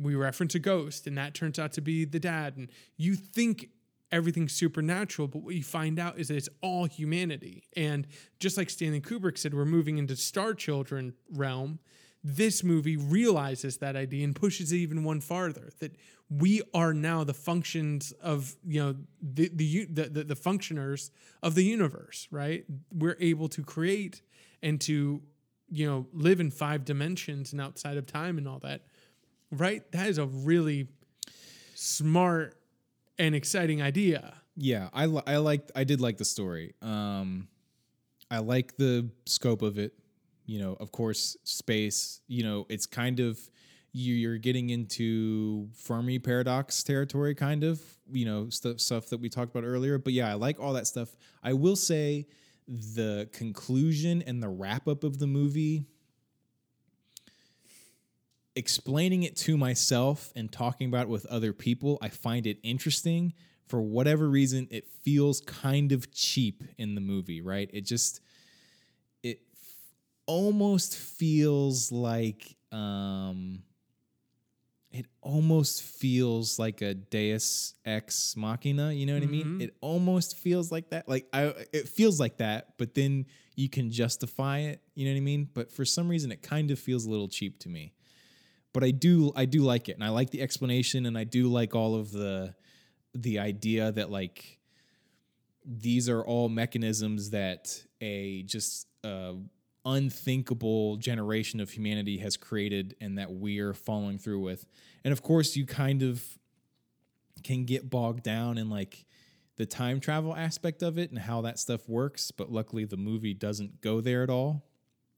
we reference a ghost and that turns out to be the dad. And you think everything's supernatural but what you find out is that it's all humanity. And just like stanley kubrick said we're moving into star children realm this movie realizes that idea and pushes it even one farther that we are now the functions of you know the the the, the, the functioners of the universe right we're able to create and to you know live in five dimensions and outside of time and all that right that is a really smart and exciting idea Yeah, I li- I liked I did like the story. Um, I like the scope of it. You know, of course, space. You know, it's kind of you, you're getting into Fermi paradox territory, kind of. You know, stuff stuff that we talked about earlier. But yeah, I like all that stuff. I will say the conclusion and the wrap up of the movie explaining it to myself and talking about it with other people, I find it interesting. For whatever reason, it feels kind of cheap in the movie, right? It just almost feels like um it almost feels like a Deus ex machina. You know what I mean? Mhm. It almost feels like that. Like I, it feels like that, but then you can justify it. You know what I mean? But for some reason, it kind of feels a little cheap to me. But I do, I do like it, and I like the explanation, and I do like all of the, the idea that like these are all mechanisms that a just uh, unthinkable generation of humanity has created and that we're following through with. And of course, you kind of can get bogged down in like the time travel aspect of it and how that stuff works. But luckily, the movie doesn't go there at all,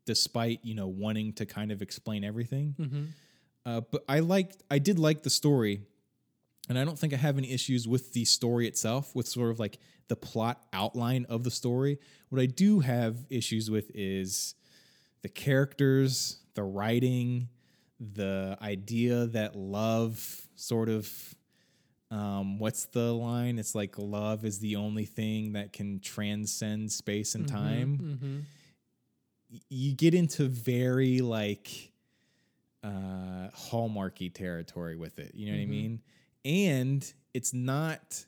despite, you know, wanting to kind of explain everything. Mm-hmm. Uh, but I liked, I did like the story, and I don't think I have any issues with the story itself, with sort of like the plot outline of the story. What I do have issues with is the characters, the writing, the idea that love sort of. Um, what's the line? It's like love is the only thing that can transcend space and time Mm-hmm. y- you get into very like uh hallmarky territory with it you know what i Mhm. mean and it's not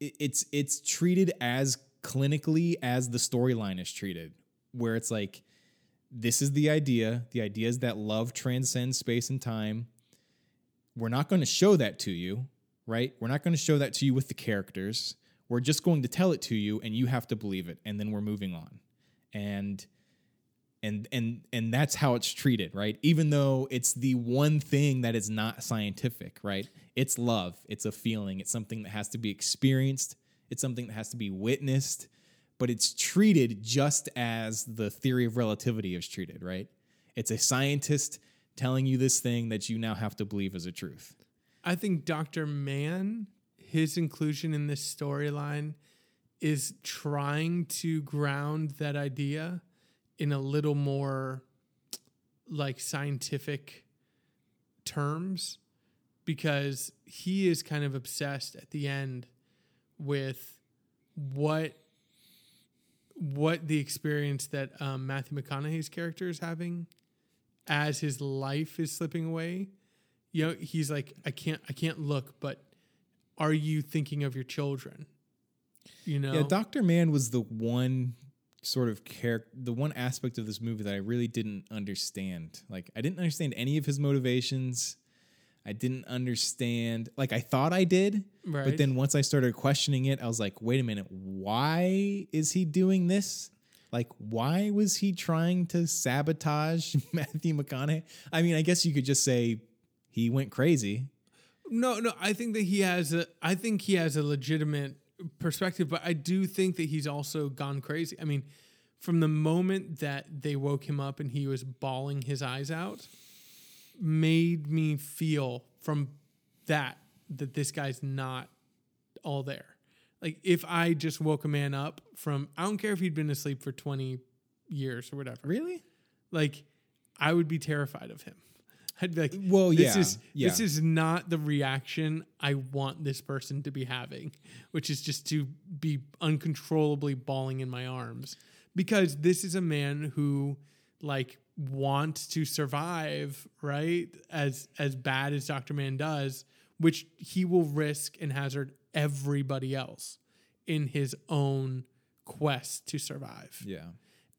it's it's treated as clinically as the storyline is treated where it's like this is the idea. The idea is that love transcends space and time. We're not going to show that to you right? We're not going to show that to you with the characters. We're just going to tell it to you and you have to believe it and then we're moving on. And and and and that's how it's treated right? Even though it's the one thing that is not scientific right? It's love. It's a feeling. It's something that has to be experienced. It's something that has to be witnessed. But it's treated just as the theory of relativity is treated right? It's a scientist telling you this thing that you now have to believe as a truth. I think Dr. Mann, his inclusion in this storyline is trying to ground that idea in a little more like scientific terms because he is kind of obsessed at the end with what what the experience that um, Matthew McConaughey's character is having as his life is slipping away. You know he's like i can't i can't look but are you thinking of your children? You know? Yeah, Doctor Mann was the one sort of character, the one aspect of this movie that I really didn't understand. Like, I didn't understand any of his motivations. I didn't understand. Like, I thought I did, right but then once I started questioning it, I was like, wait a minute, why is he doing this? Like, why was he trying to sabotage (laughs) Matthew McConaughey? I mean, I guess you could just say he went crazy. no no i think that he has a i think he has a legitimate perspective but i do think that he's also gone crazy i mean from the moment that they woke him up and he was bawling his eyes out made me feel from that that this guy's not all there like if i just woke a man up from i don't care if he'd been asleep for 20 years or whatever Really? like I would be terrified of him. I'd be like, Well, this yeah, is this is not the reaction I want this person to be having, which is just to be uncontrollably bawling in my arms because this is a man who like wants to survive, right? As as bad as Dr. Mann does, which he will risk and hazard everybody else in his own quest to survive. Yeah.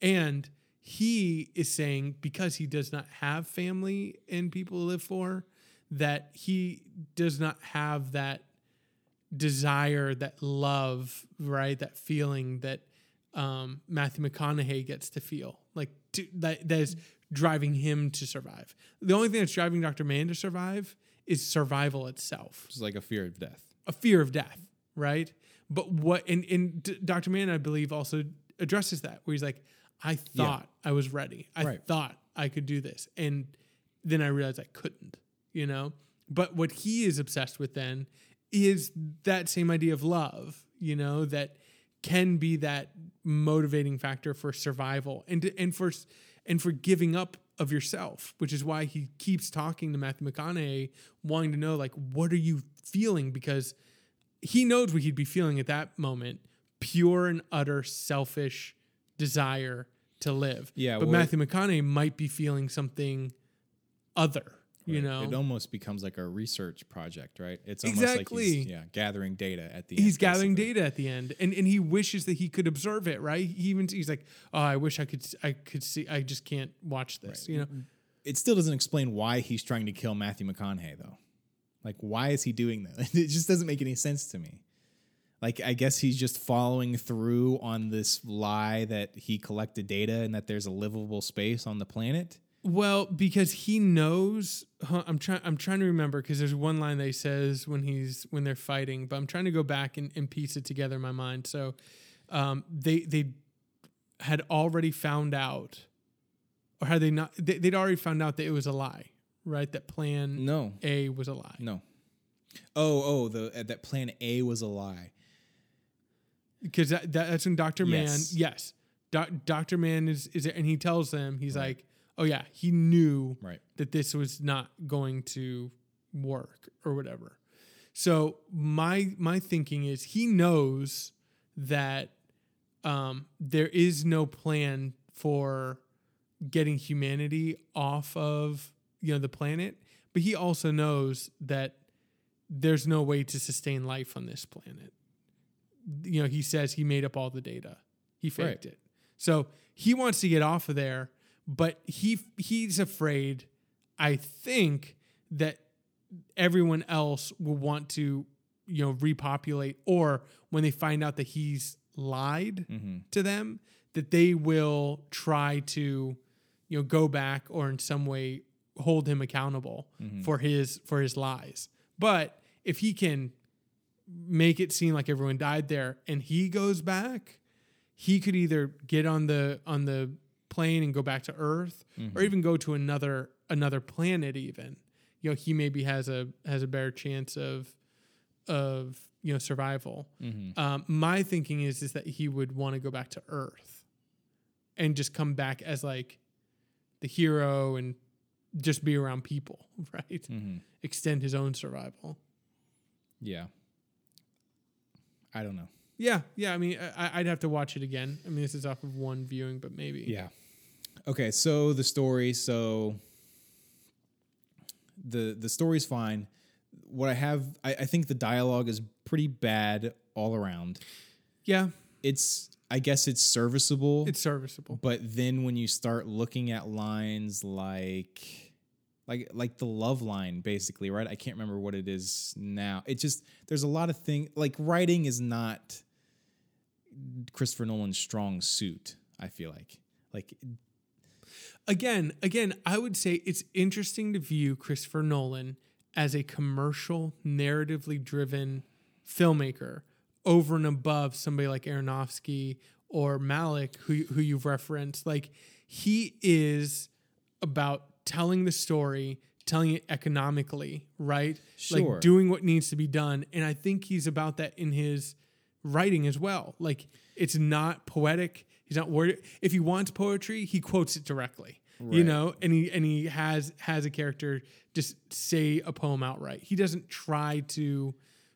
And he is saying because he does not have family and people to live for, that he does not have that desire, that love, right? That feeling that um, Matthew McConaughey gets to feel, like to, that that is driving him to survive. The only thing that's driving Dr. Mann to survive is survival itself It's like a fear of death. a fear of death, right? But what and, and Dr. Mann, I believe, also addresses that where he's like, I thought I was ready. I Right. thought I could do this. And then I realized I couldn't, you know? But what he is obsessed with then is that same idea of love, you know, that can be that motivating factor for survival and to, and for and for giving up of yourself, which is why he keeps talking to Matthew McConaughey, wanting to know like what are you feeling because he knows what he'd be feeling at that moment, pure and utter selfish desire to live. Yeah, but well- Matthew McConaughey might be feeling something other. You know, it almost becomes like a research project, right? It's almost Exactly. like he's yeah gathering data at the he's end. gathering basically. data at the end and, and he wishes that he could observe it right he even he's like oh i wish i could I could see i just can't watch this you know mm-hmm. It still doesn't explain why he's trying to kill Matthew McConaughey though. Like why is he doing that? (laughs) It just doesn't make any sense to me. Like I guess he's just following through on this lie that he collected data and that there's a livable space on the planet. well because he knows huh, i'm trying i'm trying to remember because there's one line that he says when he's when they're fighting but i'm trying to go back and, and piece it together in my mind so um, they they had already found out or had they not they, they'd already found out that it was a lie right that plan No. a was a lie No. Oh, oh, the uh, that plan A was a lie. Because that, that, that's when Doctor Mann. Yes. Yes, Doc, Doctor Mann is is there, and he tells them he's like, oh yeah, he knew Right. that this was not going to work or whatever. So my my thinking is he knows that um, there is no plan for getting humanity off of you know the planet, but he also knows that there's no way to sustain life on this planet. You know, he says he made up all the data. He faked Right. it. So he wants to get off of there, but he he's afraid, I think, that everyone else will want to, you know, repopulate or when they find out that he's lied Mm-hmm. to them, that they will try to, you know, go back or in some way hold him accountable Mm-hmm. for his for his lies. But if he can make it seem like everyone died there and he goes back, he could either get on the on the plane and go back to Earth or even go to another another planet even. You know, he maybe has a has a better chance of of you know survival. Mm-hmm. Um, my thinking is is that he would want to go back to Earth and just come back as like the hero and just be around people, (laughs) right? Mm-hmm. Extend his own survival. Yeah. I don't know. Yeah, yeah. I mean, I, I'd have to watch it again. I mean, this is off of one viewing, but maybe. Yeah. Okay, so the story, so the the story's fine. What I have I, I think the dialogue is pretty bad all around. yeah. It's I guess it's serviceable. It's serviceable. but then when you start looking at lines like like like the love line basically right? I can't remember what it is now. It just there's a lot of things like writing is not christopher nolan's strong suit i feel like. Like again, again, I would say it's interesting to view Christopher Nolan as a commercial, narratively driven filmmaker over and above somebody like Aronofsky or Malick, who who you've referenced. Like he is about telling the story, telling it economically, right? Sure. Like doing what needs to be done. And I think he's about that in his writing as well. Like it's not poetic. He's not worried. If he wants poetry, he quotes it directly. You know, and he and he has has a character just say a poem outright. He doesn't try to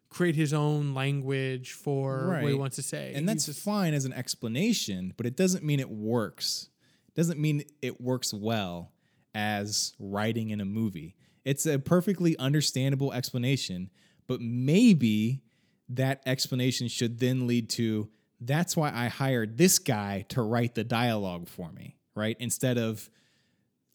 create his own language for what he wants to say. and that's just- fine as an explanation but it doesn't mean it works it doesn't mean it works well as writing in a movie. It's a perfectly understandable explanation but maybe that explanation should then lead to that's why i hired this guy to write the dialogue for me right? Instead of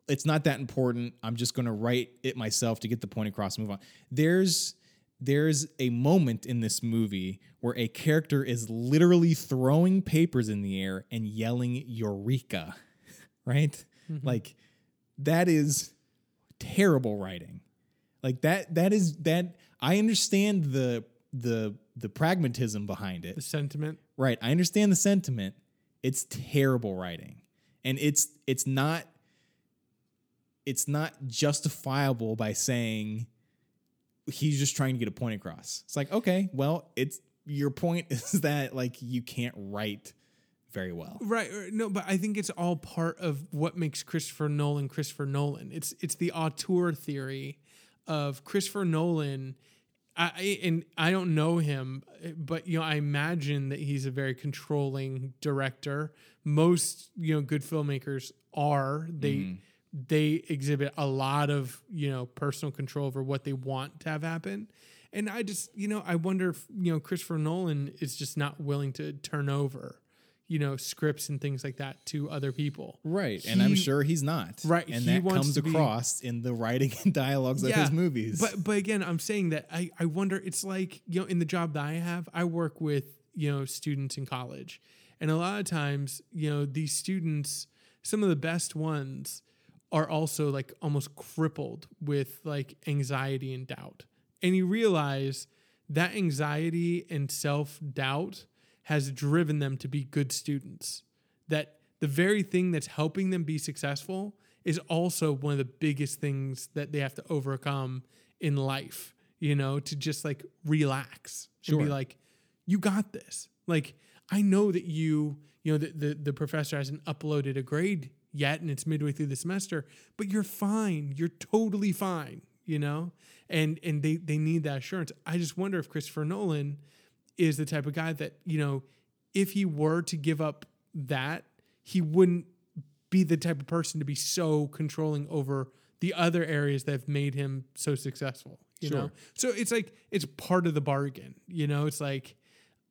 it's not that important. I'm just going to write it myself to get the point across move on. There's there's a moment in this movie where a character is literally throwing papers in the air and yelling eureka (laughs) right? Mm-hmm. Like that is terrible writing like that that is that i understand the the the pragmatism behind it the sentiment. Right. I understand the sentiment. It's terrible writing. And it's it's not it's not justifiable by saying he's just trying to get a point across. It's like, okay, well, it's your point (laughs) is that like you can't write very well. Right. No, but I think it's all part of what makes Christopher Nolan Christopher Nolan. It's it's the auteur theory of Christopher Nolan. I and I don't know him, but you know I imagine that he's a very controlling director. Most you know good filmmakers are they mm-hmm. they exhibit a lot of you know personal control over what they want to have happen and i just you know i wonder if you know christopher nolan is just not willing to turn over you know scripts and things like that to other people Right. and I'm sure he's not. Right, And he that comes to be- across in the writing and (laughs) dialogues of his movies. But but again, I'm saying that I I wonder. It's like you know, in the job that I have, I work with you know students in college, and a lot of times you know these students, some of the best ones, are also like almost crippled with like anxiety and doubt, and you realize that anxiety and self doubt has driven them to be good students. That the very thing that's helping them be successful is also one of the biggest things that they have to overcome in life, you know, to just like relax and be like, you got this. Like, I know that you, you know, the, the, the professor hasn't uploaded a grade yet and it's midway through the semester, but you're fine. You're totally fine, you know? And and they they need that assurance. I just wonder if Christopher Nolan is the type of guy that, you know, if he were to give up that, he wouldn't be the type of person to be so controlling over the other areas that have made him so successful. You Sure. know? So it's like it's part of the bargain. You know, it's like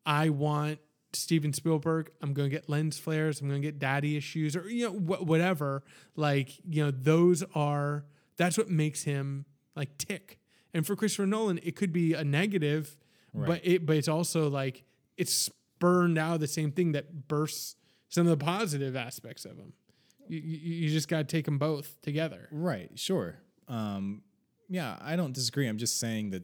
I want Steven Spielberg, I'm going to get lens flares, I'm going to get daddy issues or you know wh- whatever. Like, you know, those are that's what makes him like tick. And for Christopher Nolan, it could be a negative, but it but it's also like it's spurned out the same thing that bursts some of the positive aspects of them. You, you, you just got to take them both together. Right, sure. Um, yeah, I don't disagree. I'm just saying that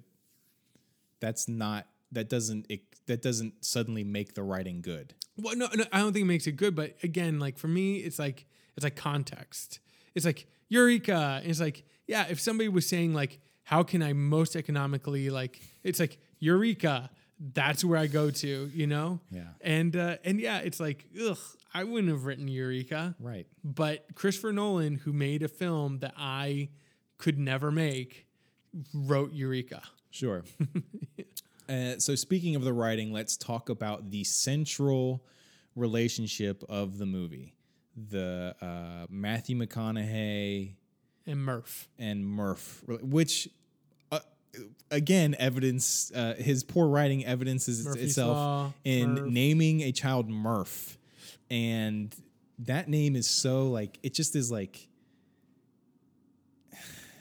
that's not that doesn't it, that doesn't suddenly make the writing good. Well, no, no, I don't think it makes it good. But again, like for me, it's like it's like context. It's like eureka. And it's like yeah, if somebody was saying like, how can I most economically like? It's like eureka. That's where I go to, you know. Yeah. And uh, and yeah, it's like ugh, I wouldn't have written eureka. Right. But Christopher Nolan, who made a film that I could never make, wrote Eureka. Sure. (laughs) uh, so speaking of the writing, let's talk about the central relationship of the movie. The uh, Matthew McConaughey And Murph. and Murph, which again, evidence uh, his poor writing evidences Murphy's itself Law, in Murph. naming a child Murph, and that name is so like it just is like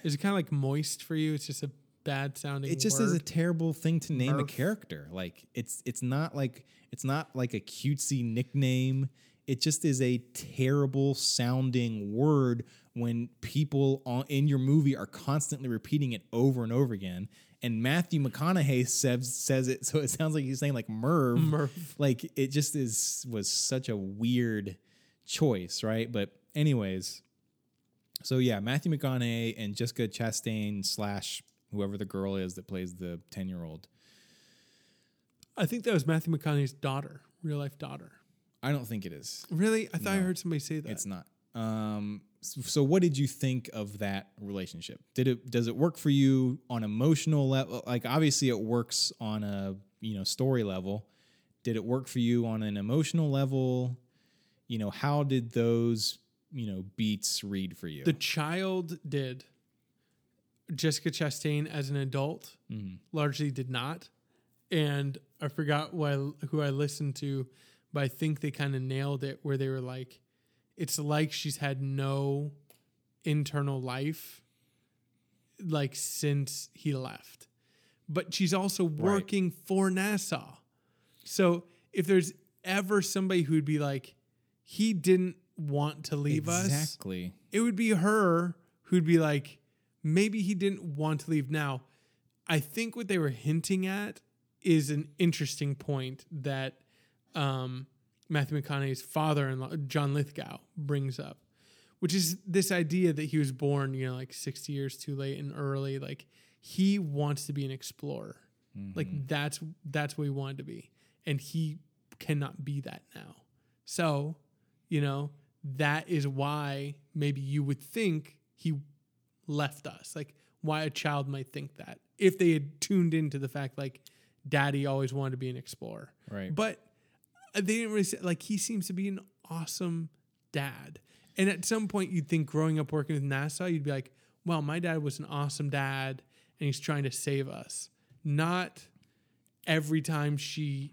Is it kind of like moist for you? It's just a bad sounding. it just word. is a terrible thing to name a character. Like it's it's not like it's not like a cutesy nickname. It just is a terrible sounding word when people on, in your movie are constantly repeating it over and over again. And Matthew McConaughey says says it, (laughs) so it sounds like he's saying like Merv. Murph. Like it just is was such a weird choice, right? But anyways, so yeah, Matthew McConaughey and Jessica Chastain slash whoever the girl is that plays the ten year old. I think that was Matthew McConaughey's daughter, real life daughter. I don't think it is. Really? I thought I heard somebody say that. It's not. Um, so what did you think of that relationship? Did it does it work for you on emotional level? Like obviously it works on a you know story level. Did it work for you on an emotional level? You know how did those you know beats read for you? the child did. Jessica Chastain as an adult Mhm. largely did not. And I forgot who I, who I listened to, but I think they kind of nailed it where they were like, it's like she's had no internal life like since he left. But she's also working for NASA. So if there's ever somebody who'd be like, he didn't want to leave us, exactly. it would be her who'd be like, maybe he didn't want to leave now. I think what they were hinting at is an interesting point that um, Matthew McConaughey's father-in-law, John Lithgow, brings up, which is this idea that he was born, you know, like 60 years too late and early. Like he wants to be an explorer. Mm-hmm. Like that's that's what he wanted to be, and he cannot be that now. So, you know, that is why maybe you would think he left us. Like why a child might think that if they had tuned into the fact like daddy always wanted to be an explorer. Right. But Uh, they didn't really say like he seems to be an awesome dad. And at some point, you'd think growing up working with NASA, you'd be like, well, my dad was an awesome dad and he's trying to save us. Not every time she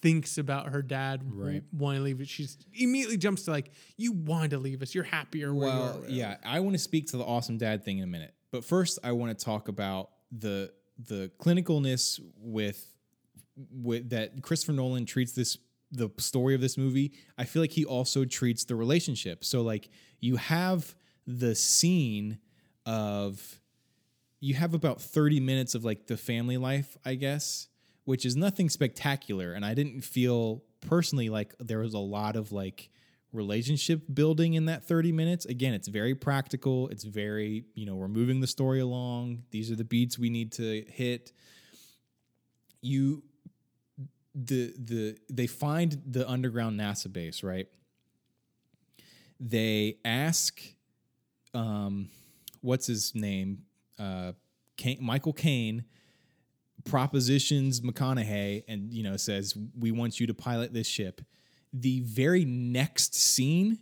thinks about her dad Right. wanting to leave it, she's immediately jumps to like, you wanted to leave us. You're happier you Well, are. yeah, I want to speak to the awesome dad thing in a minute, but first I want to talk about the the clinicalness with with that Christopher Nolan treats this the story of this movie. I feel like he also treats the relationship. So like you have the scene of you have about 30 minutes of like the family life, I guess, which is nothing spectacular. And I didn't feel personally like there was a lot of like relationship building in that 30 minutes. Again, it's very practical. It's very, you know, we're moving the story along. These are the beats we need to hit. You the the they find the underground NASA base, right? They ask um what's his name? Uh Caine, Michael Caine propositions McConaughey and you know says we want you to pilot this ship. The very next scene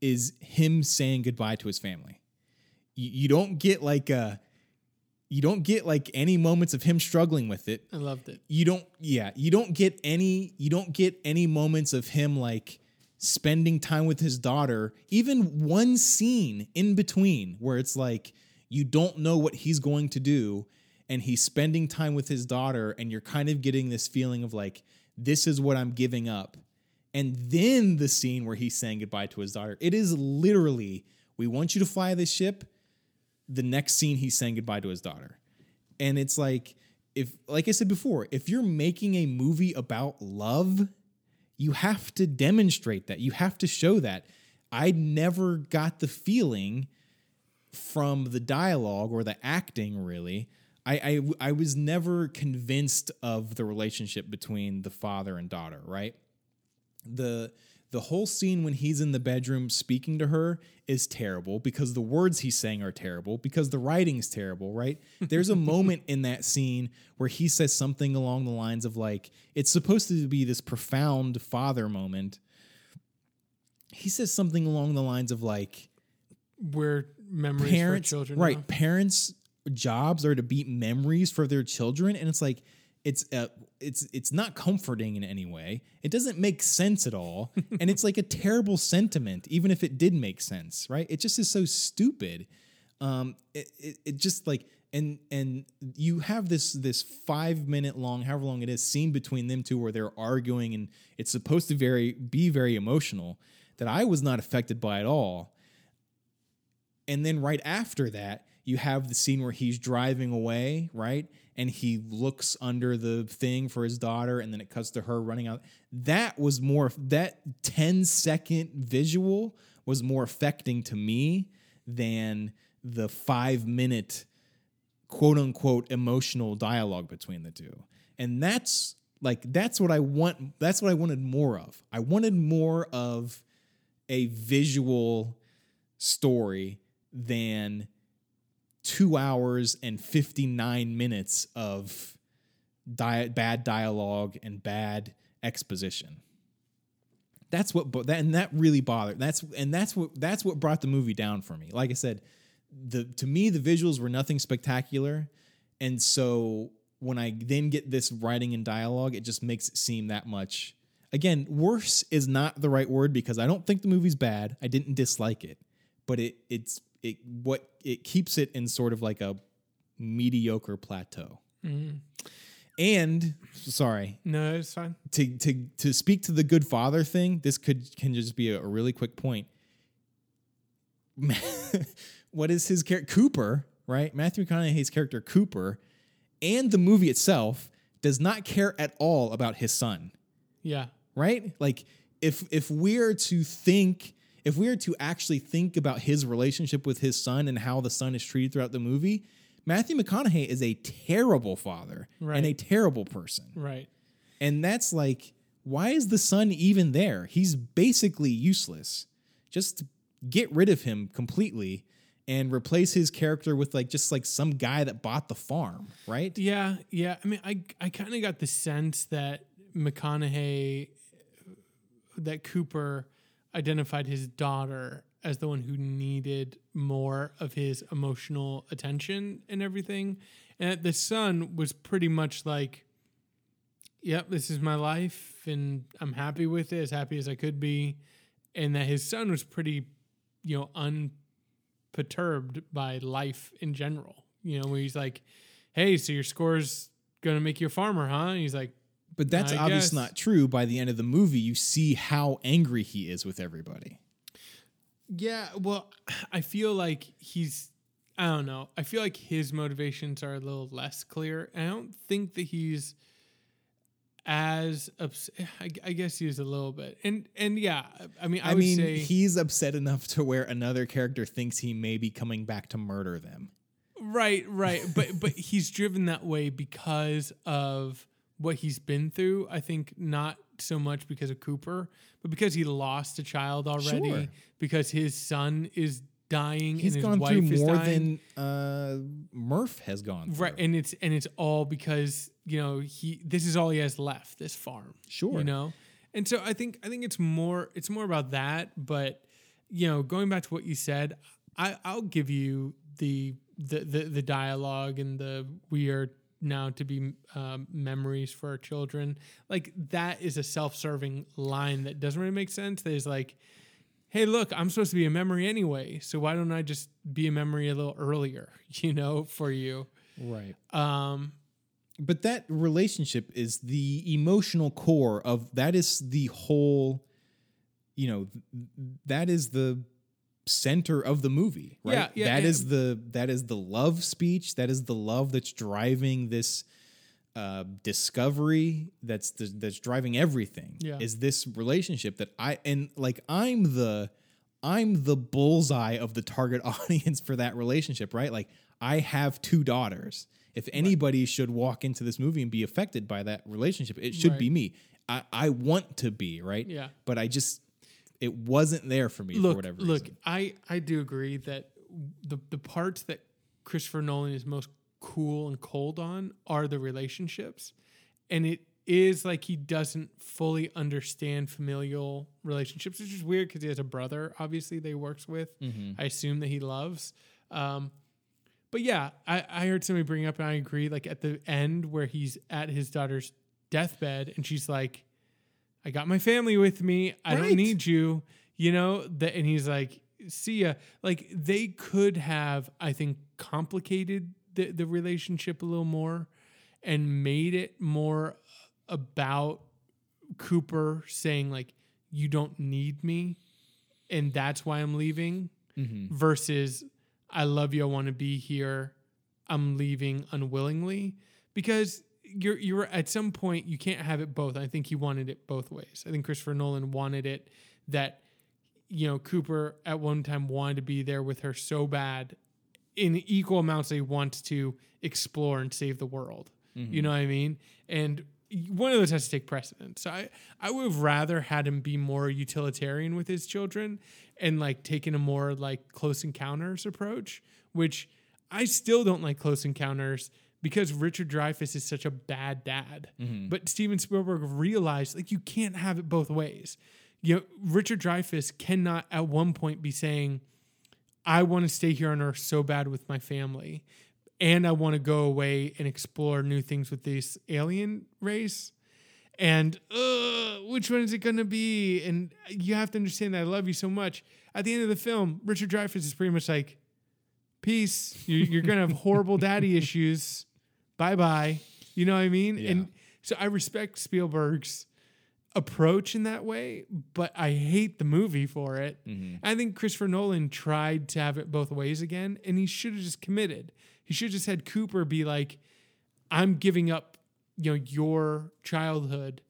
is him saying goodbye to his family. You, you don't get like a you don't get like any moments of him struggling with it. I loved it. you don't yeah you don't get any you don't get any moments of him like spending time with his daughter. Even one scene in between where it's like you don't know what he's going to do and he's spending time with his daughter and you're kind of getting this feeling of like this is what i'm giving up. And then the scene where he's saying goodbye to his daughter it is literally we want you to fly this ship the next scene he's saying goodbye to his daughter. And it's like if like i said before if you're making a movie about love you have to demonstrate that. You have to show that. I never got the feeling from the dialogue or the acting really. I, I i was never convinced of the relationship between the father and daughter right? The the whole scene when he's in the bedroom speaking to her is terrible because the words he's saying are terrible because the writing's terrible right there's a (laughs) moment in that scene where he says something along the lines of like it's supposed to be this profound father moment he says something along the lines of like Where memories parents for children. right now. parents jobs are to beat memories for their children and it's like it's uh, it's it's not comforting in any way. It doesn't make sense at all. (laughs) And it's like a terrible sentiment even if it did make sense right? It just is so stupid. Um it, it, it just like and and you have this this five minute long however long it is scene between them two where they're arguing and it's supposed to very be very emotional that i was not affected by at all. And then right after that, you have the scene where he's driving away, right? And he looks under the thing for his daughter, and then it cuts to her running out. That was more, that 10 second visual was more affecting to me than the five minute quote unquote emotional dialogue between the two. And that's like, that's what I want. That's what I wanted more of. I wanted more of a visual story than two hours and 59 minutes of di- bad dialogue and bad exposition. That's what, bo- that, and that really bothered. That's and that's what that's what brought the movie down for me. Like I said, the to me the visuals were nothing spectacular, and so when I then get this writing and dialogue, it just makes it seem that much. Again, worse is not the right word because I don't think the movie's bad. I didn't dislike it, but it it's it what it keeps it in sort of like a mediocre plateau. And sorry, No, it's fine. to to to speak to the good father thing, this could can just be a, a really quick point. (laughs) what is his character Cooper, right? Matthew McConaughey's character Cooper and the movie itself does not care at all about his son Yeah. right? Like if if we're to think if we are to actually think about his relationship with his son and how the son is treated throughout the movie, Matthew McConaughey is a terrible father Right. and a terrible person. Right. And that's like why is the son even there? He's basically useless. Just get rid of him completely and replace his character with like just like some guy that bought the farm, right? Yeah, yeah. I mean, I I kind of got the sense that McConaughey, that Cooper, identified his daughter as the one who needed more of his emotional attention and everything. And the son was pretty much like, yep, this is my life and I'm happy with it, as happy as I could be. And that his son was pretty, you know, unperturbed by life in general. You know, where he's like, hey, so your score's going to make you a farmer, huh? And he's like, But that's I obviously guess. not true. By the end of the movie, you see how angry he is with everybody. Yeah, well, I feel like he's I don't know. I feel like his motivations are a little less clear. I don't think that he's as ups- I, I guess he's a little bit. And and yeah, I mean I, I, mean, say he's upset enough to where another character thinks he may be coming back to murder them. right, right, but but he's driven that way because of what he's been through. I think not so much because of Cooper, but because he lost a child already, Sure. because his son is dying He's and his gone wife through more than uh, Murph has gone through. right and it's and it's all because you know he this is all he has left this farm Sure. you know and so i think i think it's more it's more about that but you know going back to what you said i i'll give you the the the, the dialogue and the we are now to be um, memories for our children. Like that is a self-serving line that doesn't really make sense. That is like hey look i'm supposed to be a memory anyway so why don't i just be a memory a little earlier (laughs) you know for you? Right. um But that relationship is the emotional core of that is the whole, you know, that is the center of the movie, right? Yeah, yeah, That and- is the that is the love speech. That is the love that's driving this uh, discovery. That's the, that's driving everything. Yeah. Is this relationship that I and like I'm the I'm the bullseye of the target (laughs) audience for that relationship, right? Like I have two daughters. If anybody should walk into this movie and be affected by that relationship, it should Right. be me. I, I want to be, right? Yeah. But I just it wasn't there for me look, for whatever look, reason. I I do agree that the the parts that Christopher Nolan is most cool and cold on are the relationships, and it is like he doesn't fully understand familial relationships, which is weird because he has a brother, obviously that he works with. I assume that he loves. Um, but yeah, I, I heard somebody bring up, and I agree. Like at the end where he's at his daughter's deathbed, and she's like, "I got my family with me. I Right. don't need you." You know that, and he's like, "See ya." Like they could have, I think, complicated the the relationship a little more, and made it more about Cooper saying like, "You don't need me," and that's why I'm leaving mm-hmm. versus I love you, I want to be here, I'm leaving unwillingly because you're you're at some point you can't have it both. I think he wanted it both ways. I think Christopher Nolan wanted it that you know Cooper at one time wanted to be there with her so bad in equal amounts they want to explore and save the world. You mm-hmm. know what I mean? And one of those has to take precedence. So I, I would have rather had him be more utilitarian with his children and like taking a more like close encounters approach, which I still don't like close encounters because Richard Dreyfuss is such a bad dad. But Steven Spielberg realized like you can't have it both ways. You know, Richard Dreyfuss cannot at one point be saying, I want to stay here on Earth so bad with my family, and I want to go away and explore new things with this alien race. And uh, which one is it going to be? And you have to understand that I love you so much. At the end of the film, Richard Dreyfuss is pretty much like, "Peace. You're, you're going to have (laughs) horrible daddy issues. Bye bye." You know what I mean? Yeah. And so I respect Spielberg's approach in that way, but I hate the movie for it. Mm-hmm. I think Christopher Nolan tried to have it both ways again, and he should have just committed. He should have just had Cooper be like, "I'm giving up, you know, your childhood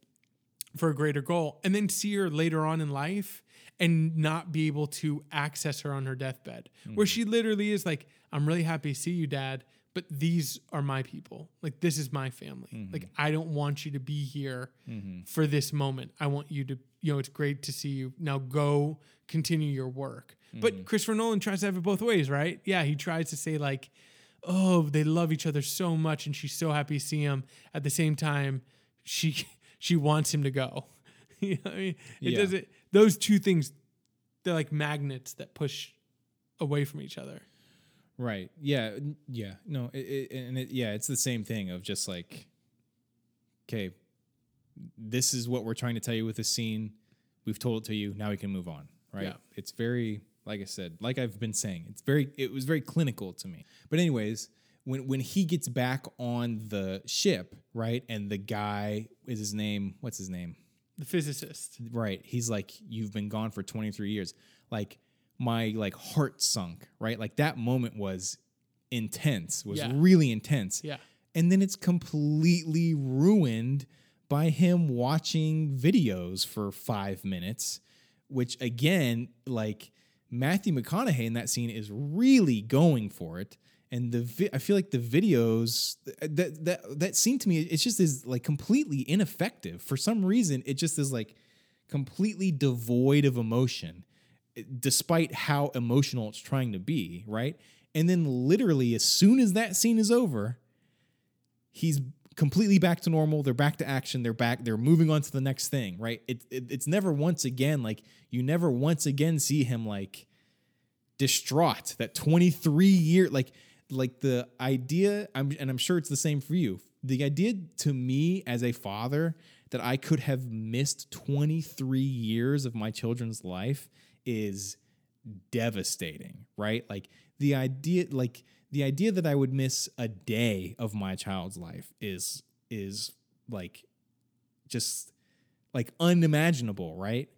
for a greater goal," and then see her later on in life and not be able to access her on her deathbed, where mm-hmm. she literally is like, "I'm really happy to see you, Dad." But these are my people. Like this is my family. Mm-hmm. Like I don't want you to be here mm-hmm. for this moment. I want you to, you know, it's great to see you. Now go continue your work. But mm-hmm. Christopher Nolan tries to have it both ways, right? Yeah, he tries to say like, oh, they love each other so much and she's so happy to see him. At the same time, she (laughs) she wants him to go. (laughs) you know I mean? It Yeah. doesn't those two things they're like magnets that push away from each other. Right. Yeah. Yeah. No. It, it, and it, yeah, it's the same thing of just like, okay, this is what we're trying to tell you with this scene. We've told it to you. Now we can move on. Right. Yeah. It's very, like I said, like I've been saying, it's very, it was very clinical to me. But anyways, when when he gets back on the ship, right, and the guy is his name. What's his name? The physicist. right he's like you've been gone for 23 years like my like heart sunk right? Like that moment was intense was Yeah. really intense. Yeah. and then it's completely ruined by him watching videos for five minutes which again like matthew mcconaughey in that scene is really going for it. And the vi- i feel like the videos that that that scene to me it's just is like completely ineffective. For some reason it just is like completely devoid of emotion despite how emotional it's trying to be right? And then literally as soon as that scene is over he's completely back to normal. They're back to action. They're back. They're moving on to the next thing right? It, it it's never once again like you never once again see him like distraught. That 23 year like like the idea I'm and I'm sure it's the same for you. The idea to me as a father that I could have missed 23 years of my children's life is devastating right like the idea like the idea that I would miss a day of my child's life is is like just like unimaginable, right?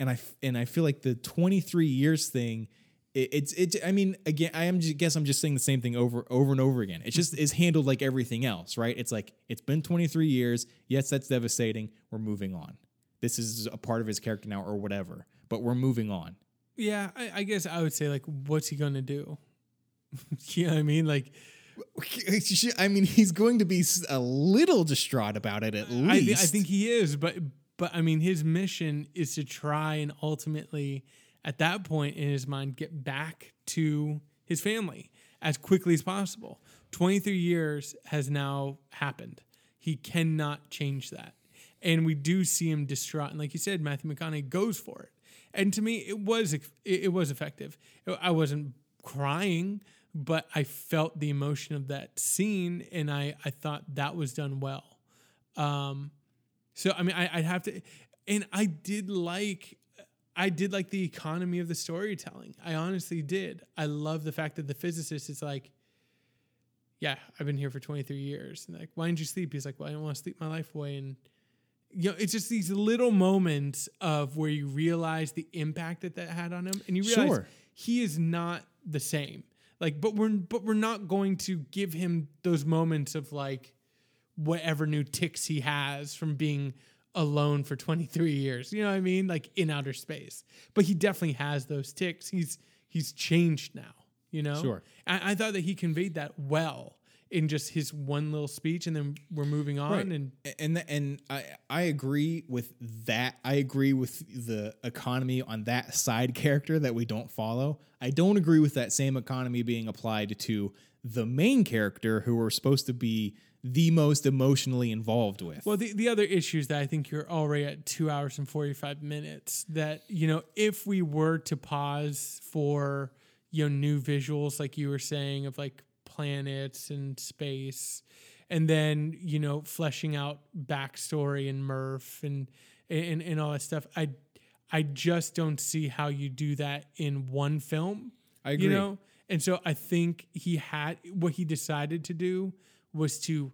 And I and I feel like the 23 years thing it, it's it I mean again I am just, guess I'm just saying the same thing over over and over again. It's just is handled like everything else, right? It's like it's been 23 years. Yes, that's devastating. We're moving on. This is a part of his character now or whatever, but we're moving on. Yeah, I, I guess I would say like, what's he gonna do? (laughs) you know what I mean? Like, (laughs) I mean, he's going to be a little distraught about it at I, least. I think he is, but but I mean, his mission is to try and ultimately, at that point in his mind, get back to his family as quickly as possible. Twenty three years has now happened. He cannot change that, and we do see him distraught. And like you said, Matthew McConaughey goes for it, and to me, it was it, it was effective. I wasn't crying. But I felt the emotion of that scene, and I, I thought that was done well. Um, so I mean, I, I'd have to, and I did like, I did like the economy of the storytelling. I honestly did. I love the fact that the physicist is like, yeah, I've been here for 23 years. And like, why didn't you sleep? He's like, well, I don't want to sleep my life away. And you know, it's just these little moments of where you realize the impact that that had on him, and you realize Sure. he is not the same. Like, but we're but we're not going to give him those moments of like whatever new ticks he has from being alone for 23 years. You know what I mean? Like in outer space. But he definitely has those ticks. He's he's changed now, you know? Sure. I, I thought that he conveyed that well in just his one little speech and then we're moving on Right. and and th- and I I agree with that. I agree with the economy on that side character that we don't follow. I don't agree with that same economy being applied to the main character who we're supposed to be the most emotionally involved with. Well, the, the other issues that I think you're already at two hours and 45 minutes. That, you know, if we were to pause for, you know, new visuals, like you were saying, of like planets and space, and then, you know, fleshing out backstory and Murph and, and, and all that stuff, I, I just don't see how you do that in one film. I agree. You know? And so I think he had what he decided to do was to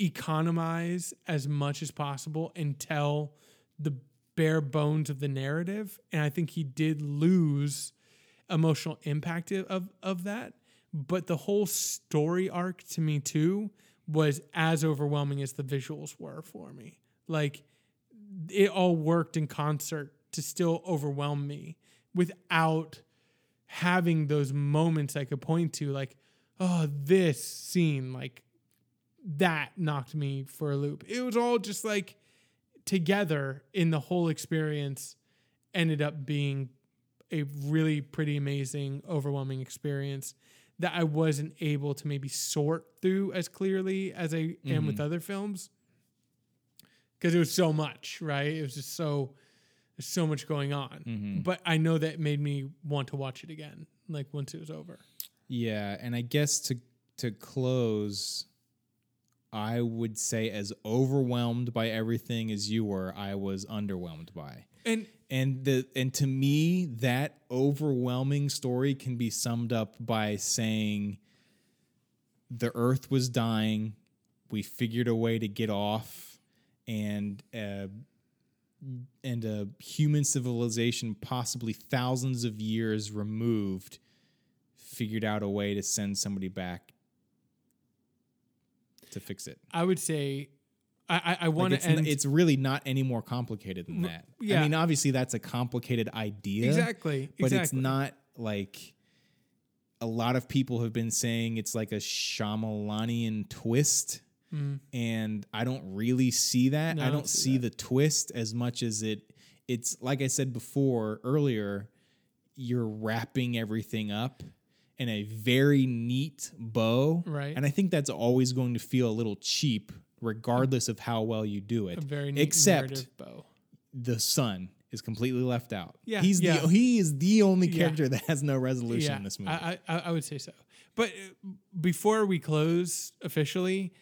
economize as much as possible and tell the bare bones of the narrative. And I think he did lose emotional impact of, of that. But the whole story arc to me too was as overwhelming as the visuals were for me. Like it all worked in concert to still overwhelm me without having those moments I could point to, like, oh, this scene, like that knocked me for a loop. It was all just like together in the whole experience, ended up being a really pretty amazing, overwhelming experience that I wasn't able to maybe sort through as clearly as I am with other films because it was so much, right? It was just so There's so much going on. Mhm. But I know that made me want to watch it again, like once it was over. Yeah, and I guess to to close, I would say as overwhelmed by everything as you were, I was underwhelmed by. And And the and to me, that overwhelming story can be summed up by saying the earth was dying, we figured a way to get off, and uh, and a human civilization, possibly thousands of years removed, figured out a way to send somebody back to fix it. I would say I I, I Like want it's, to end it's really not any more complicated than that. yeah. I mean, obviously that's a complicated idea, exactly, but exactly. it's not like a lot of people have been saying it's like a Shyamalanian twist. Mm. And I don't really see that. No, I I don't don't see see the twist as much as it. It's like I said before earlier. You're wrapping everything up in a very neat bow, Right. And I think that's always going to feel a little cheap, regardless of how well you do it a very neat except bow. the son is completely left out. Yeah, he's yeah. the he is the only Yeah. character that has no resolution Yeah, in this movie. I, I I would say so. But uh, before we close officially,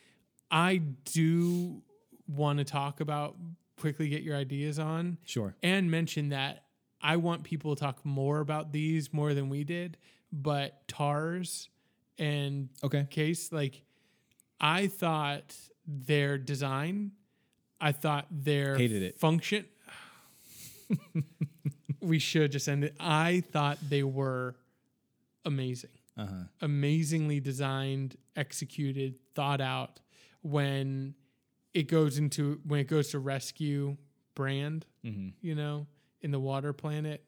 I do want to talk about quickly get your ideas on sure. and mention that I want people to talk more about these more than we did. But Tars and Okay. Case, like I thought their design, I thought their Hated it. function. (laughs) we should just end it. I thought they were amazing Uh huh. amazingly designed, executed, thought out when it goes into when it goes to rescue Brand, hmm you know, in the water planet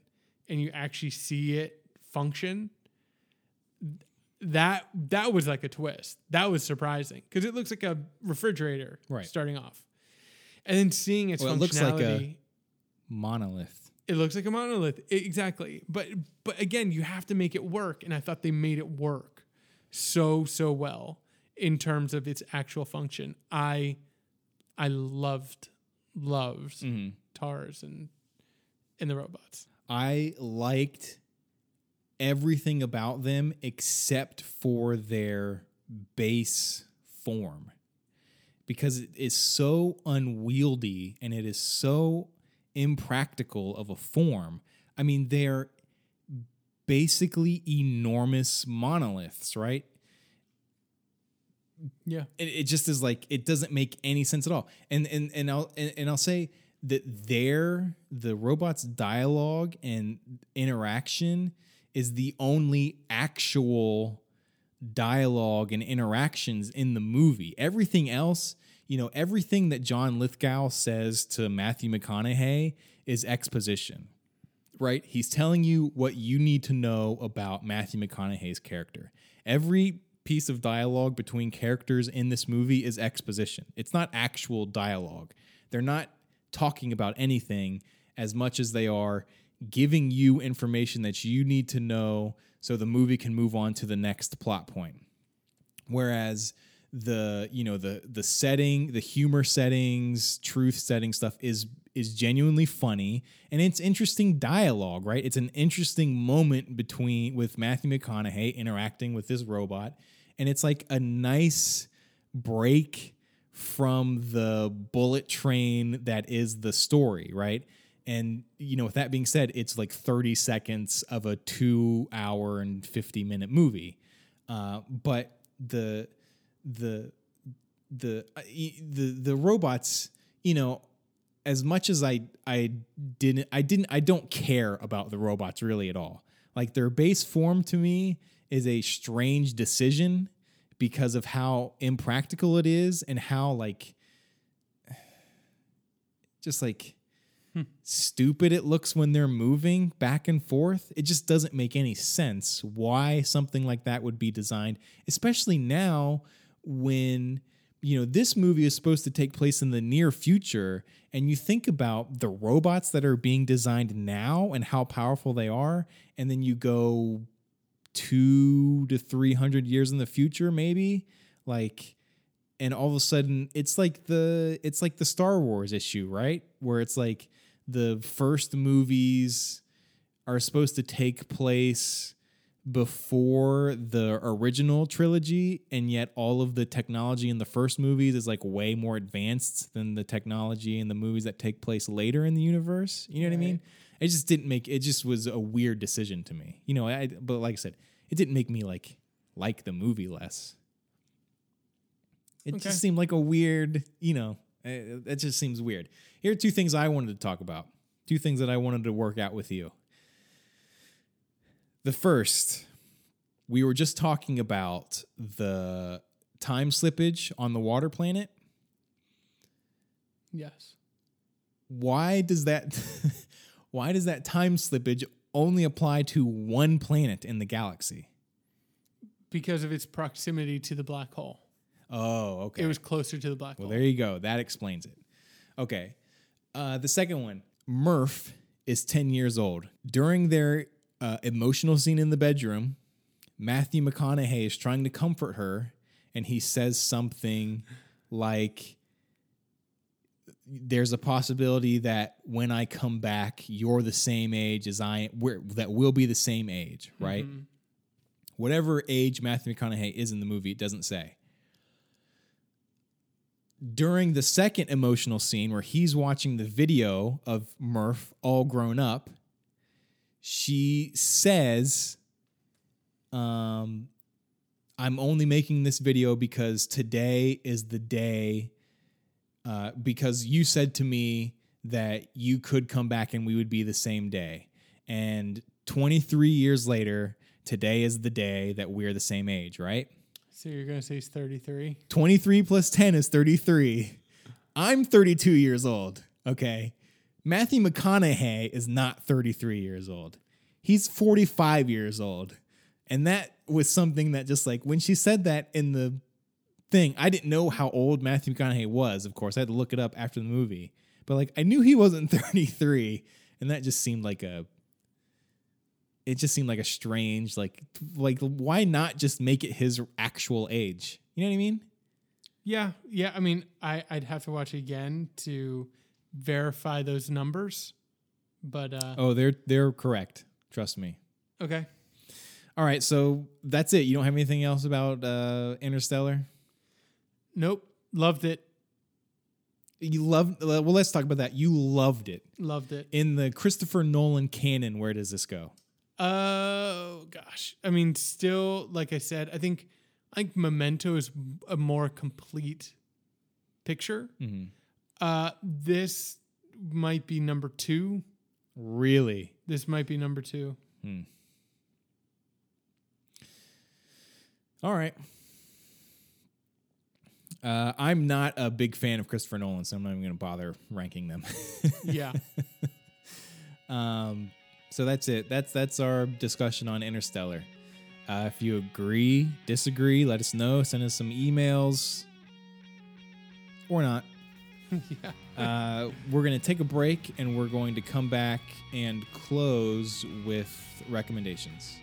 and you actually see it function. That that was like a twist. That was surprising because it looks like a refrigerator Right. starting off. And then seeing its Well, it looks like a- functionality Monolith. it looks like a monolith I- exactly but but again you have to make it work and i thought they made it work so so well in terms of its actual function i i loved loved hmm tars and and the robots I liked everything about them except for their base form because it is so unwieldy and it is so impractical of a form. I mean, they're basically enormous monoliths, right? yeah it, it just is like it doesn't make any sense at all and and and i'll and, and i'll say that their the robot's dialogue and interaction is the only actual dialogue and interactions in the movie everything else you know everything that john lithgow says to matthew mcconaughey is exposition right? He's telling you what you need to know about Matthew McConaughey's character. Every piece of dialogue between characters in this movie is exposition. It's not actual dialogue. They're not talking about anything as much as they are giving you information that you need to know so the movie can move on to the next plot point. Whereas the you know the the setting the humor settings truth setting stuff is is genuinely funny and it's interesting dialogue right? It's an interesting moment between with matthew mcconaughey interacting with this robot and it's like a nice break from the bullet train that is the story right and you know with that being said it's like 30 seconds of a two hour and 50 minute movie. Uh, but the the the uh, the the robots you know as much as i i didn't i didn't i don't care about the robots really at all. Like their base form to me is a strange decision because of how impractical it is and how like (sighs) just like stupid it looks when they're moving back and forth. It just doesn't make any sense why something like that would be designed, especially now when you know this movie is supposed to take place in the near future and you think about the robots that are being designed now and how powerful they are and then you go 2 to 300 years in the future maybe like and all of a sudden it's like the it's like the Star Wars issue, right? Where it's like the first movies are supposed to take place before the original trilogy and yet all of the technology in the first movies is like way more advanced than the technology in the movies that take place later in the universe. You know what i mean? It just didn't make it just was a weird decision to me. You know I, but like i said it didn't make me like like the movie less. It Okay. just seemed like a weird you know it, it just seems weird here are two things i wanted to talk about two things that i wanted to work out with you the first, we were just talking about the time slippage on the water planet. Yes. Why does that (laughs) why does that time slippage only apply to one planet in the galaxy? Because of its proximity to the black hole. Oh, okay. It was closer to the black well, hole. there you go. That explains it. Okay. Uh, the second one, Murph is 10 years old. During their uh, emotional scene in the bedroom, Matthew McConaughey is trying to comfort her, and he says something like, "There's a possibility that when I come back, you're the same age as I. We're, that we'll be the same age, right? Whatever age Matthew McConaughey is in the movie, it doesn't say." During the second emotional scene where he's watching the video of Murph all grown up, she says, um, I'm only making this video because today is the day, uh, because you said to me that you could come back and we would be the same day. And 23 years later, today is the day that we're the same age, right? So you're going to say he's 33? 23 plus 10 is 33. I'm 32 years old. Okay. Matthew McConaughey is not 33 years old. He's 45 years old. And that was something that just like when she said that in the thing, I didn't know how old Matthew McConaughey was, of course. I had to look it up after the movie. But like I knew he wasn't (laughs) 33. And that just seemed like a it just seemed like a strange like like why not just make it his actual age? You know what I mean? Yeah. Yeah. I mean, I, I'd have to watch it again to verify those numbers. But, uh, Oh, they're they're correct. Trust me. okay. All right, so that's it. You don't have anything else about uh, Interstellar? Nope. Loved it. You loved. Well, let's talk about that. You loved it Loved it. in the Christopher Nolan canon. Where does this go? Oh gosh. I mean, still, like I said, I think I think Memento is a more complete picture. Mhm. Uh, this might be number two. Really? This might be number two. All right. Uh, I'm not a big fan of Christopher Nolan, so I'm not even going to bother ranking them. (laughs) Yeah. Um, so that's it. That's that's our discussion on Interstellar. Uh, if you agree, disagree, let us know. Send us some emails or not. (laughs) yeah. Uh, we're going to take a break and we're going to come back and close with recommendations.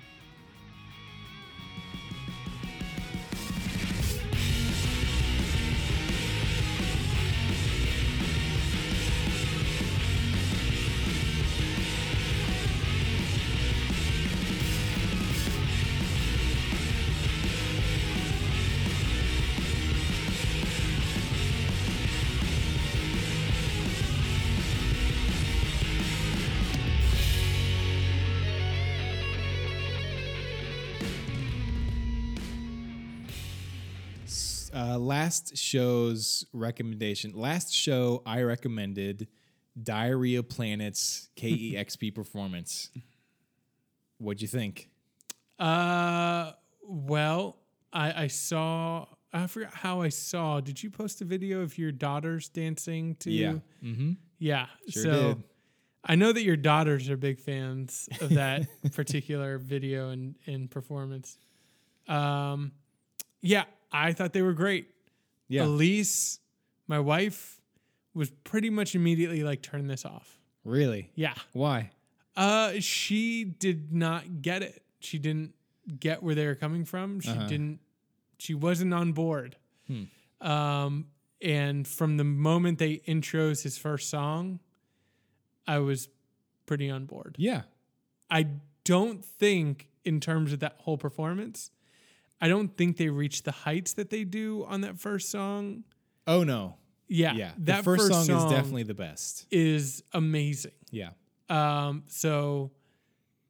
Last show's recommendation. Last show, I recommended Diarrhea Planet's (laughs) KEXP performance. What'd you think? Uh, well, I I saw. I forgot how I saw. Did you post a video of your daughters dancing to? Mm-hmm. Yeah. Sure so did. I know that your daughters are big fans of that (laughs) particular video and, and performance. Um, yeah, I thought they were great. Yeah. Elise, my wife, was pretty much immediately like, turn this off. Really? Yeah. Why? Uh, she did not get it. She didn't get where they were coming from. She Uh-huh. didn't. She wasn't on board. Hmm. Um, and from the moment they intros his first song, I was pretty on board. Yeah. I don't think, in terms of that whole performance, I don't think they reached the heights that they do on that first song. Oh no. Yeah, Yeah. that the first, song, is definitely the best. is amazing. Yeah. Um, so,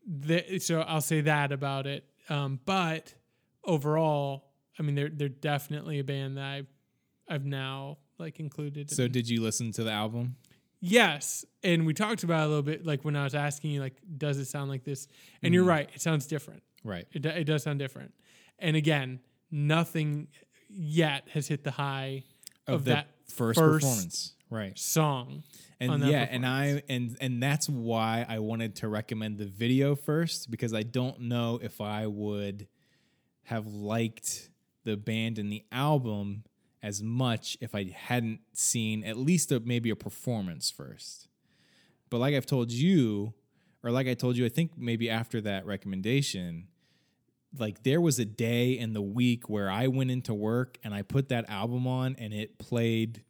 the, so I'll say that about it. Um, but overall, I mean, they're they're definitely a band that I've I've now like included. So in- did you listen to the album? yes, and we talked about it a little bit, like when I was asking you, like, does it sound like this? And Mm-hmm. you're right, it sounds different. Right. It it does sound different. And again, nothing yet has hit the high Of, of, the that first, first performance. Right. song. on and yeah and i and and that's why i wanted to recommend the video first because i don't know if i would have liked the band and the album as much if i hadn't seen at least a, maybe a performance first but like i've told you or like i told you i think maybe after that recommendation like there was a day in the week where i went into work and i put that album on and it played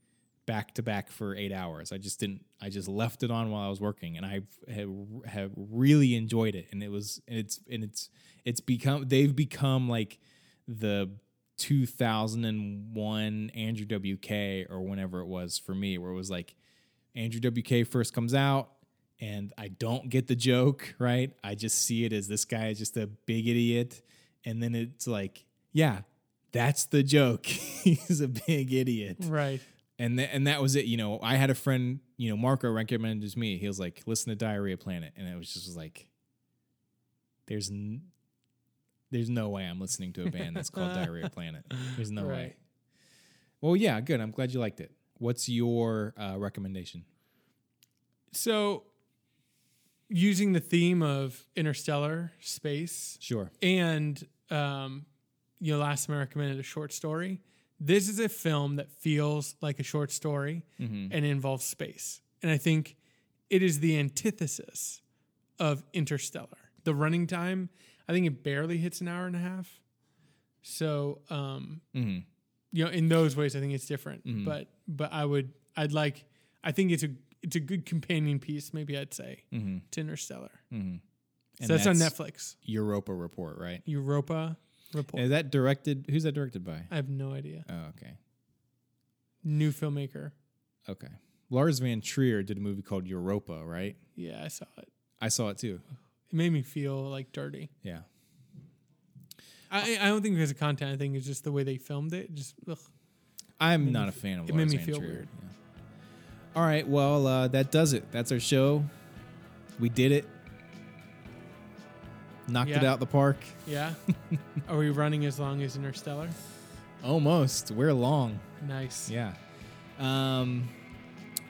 back to back for eight hours. I just didn't. I just left it on while I was working, and I have have really enjoyed it. And it was and it's and it's it's become they've become like the 2001 Andrew WK or whenever it was for me, where it was like Andrew WK first comes out. And I don't get the joke, (laughs) right? I just see it as this guy is just a big idiot. And then it's like, yeah, that's the joke. (laughs) He's a big idiot Right. and th- and that was it. You know, I had a friend, you know, Marco recommended to me. He was like, "Listen to Diarrhea Planet," and it was just like, "There's, n- there's no way I'm listening to a band that's called (laughs) Diarrhea Planet. There's no way." Well, yeah, good. I'm glad you liked it. What's your uh, recommendation? So, using the theme of interstellar space Sure. and um, you know, last time I recommended a short story. This is a film that feels like a short story Mm-hmm. and involves space, and I think it is the antithesis of Interstellar. The running time, I think it barely hits an hour and a half. So, um, Mm-hmm. you know, in those ways, I think it's different. Mhm. But but I would, I'd like, I think it's a it's a good companion piece. Maybe I'd say Mm-hmm. to Interstellar. Mm-hmm. so that's, on Netflix. Europa Report, right? Europa Report. Is that directed? Who's that directed by? I have no idea. Oh, okay. New filmmaker. Okay. Lars von Trier did a movie called Europa, right? Yeah, I saw it. I saw it too. It made me feel like dirty. Yeah. I I don't think because of content. I think it's just the way they filmed it. Just ugh. I'm not a fan of it made me Van feel Trier. weird. Yeah. All right, well, uh, that does it. That's our show. We did it. Knocked it out the park. yeah. (laughs) Are we running as long as Interstellar? Almost. We're long. Nice. Yeah. Um,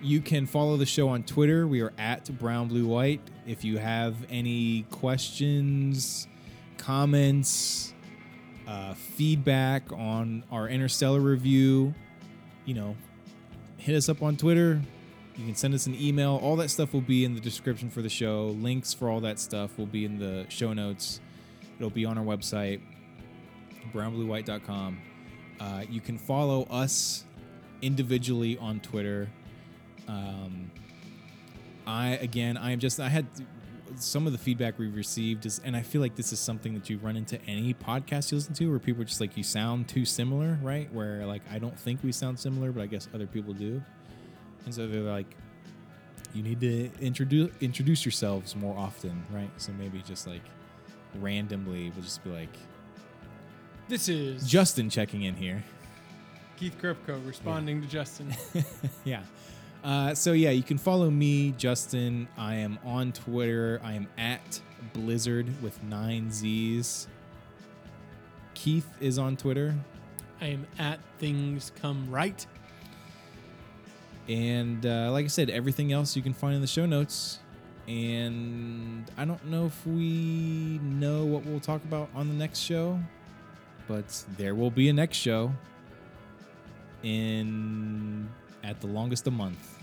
you can follow the show on Twitter. We are at Brown Blue White. If you have any questions, comments, uh, feedback on our Interstellar review, you know, hit us up on Twitter. You can send us an email. All that stuff will be in the description for the show. Links for all that stuff will be in the show notes. It'll be on our website, brownbluewhite.com. Uh, you can follow us individually on Twitter. Um, I again, I am just I had some of the feedback we've received is, and I feel like this is something that you run into any podcast you listen to, where people are just like you sound too similar, right? Where like I don't think we sound similar, but I guess other people do, and so they're like, you need to introduce introduce yourselves more often, right? So maybe just like randomly, we'll just be like This is Justin checking in here. Keith Kripko responding to Justin. (laughs) yeah. Uh, so yeah, you can follow me, Justin. I am on Twitter. I am at Blizzard with nine Z's. Keith is on Twitter, I am at things come right. And uh, like I said, everything else you can find in the show notes. And I don't know if we know what we'll talk about on the next show, but there will be a next show in at the longest a month.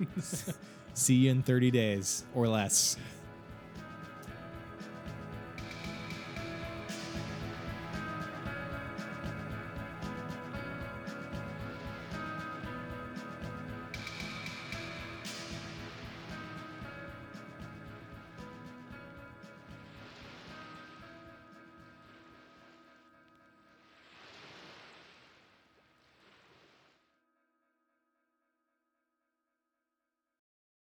(laughs) (laughs) See you in 30 days or less.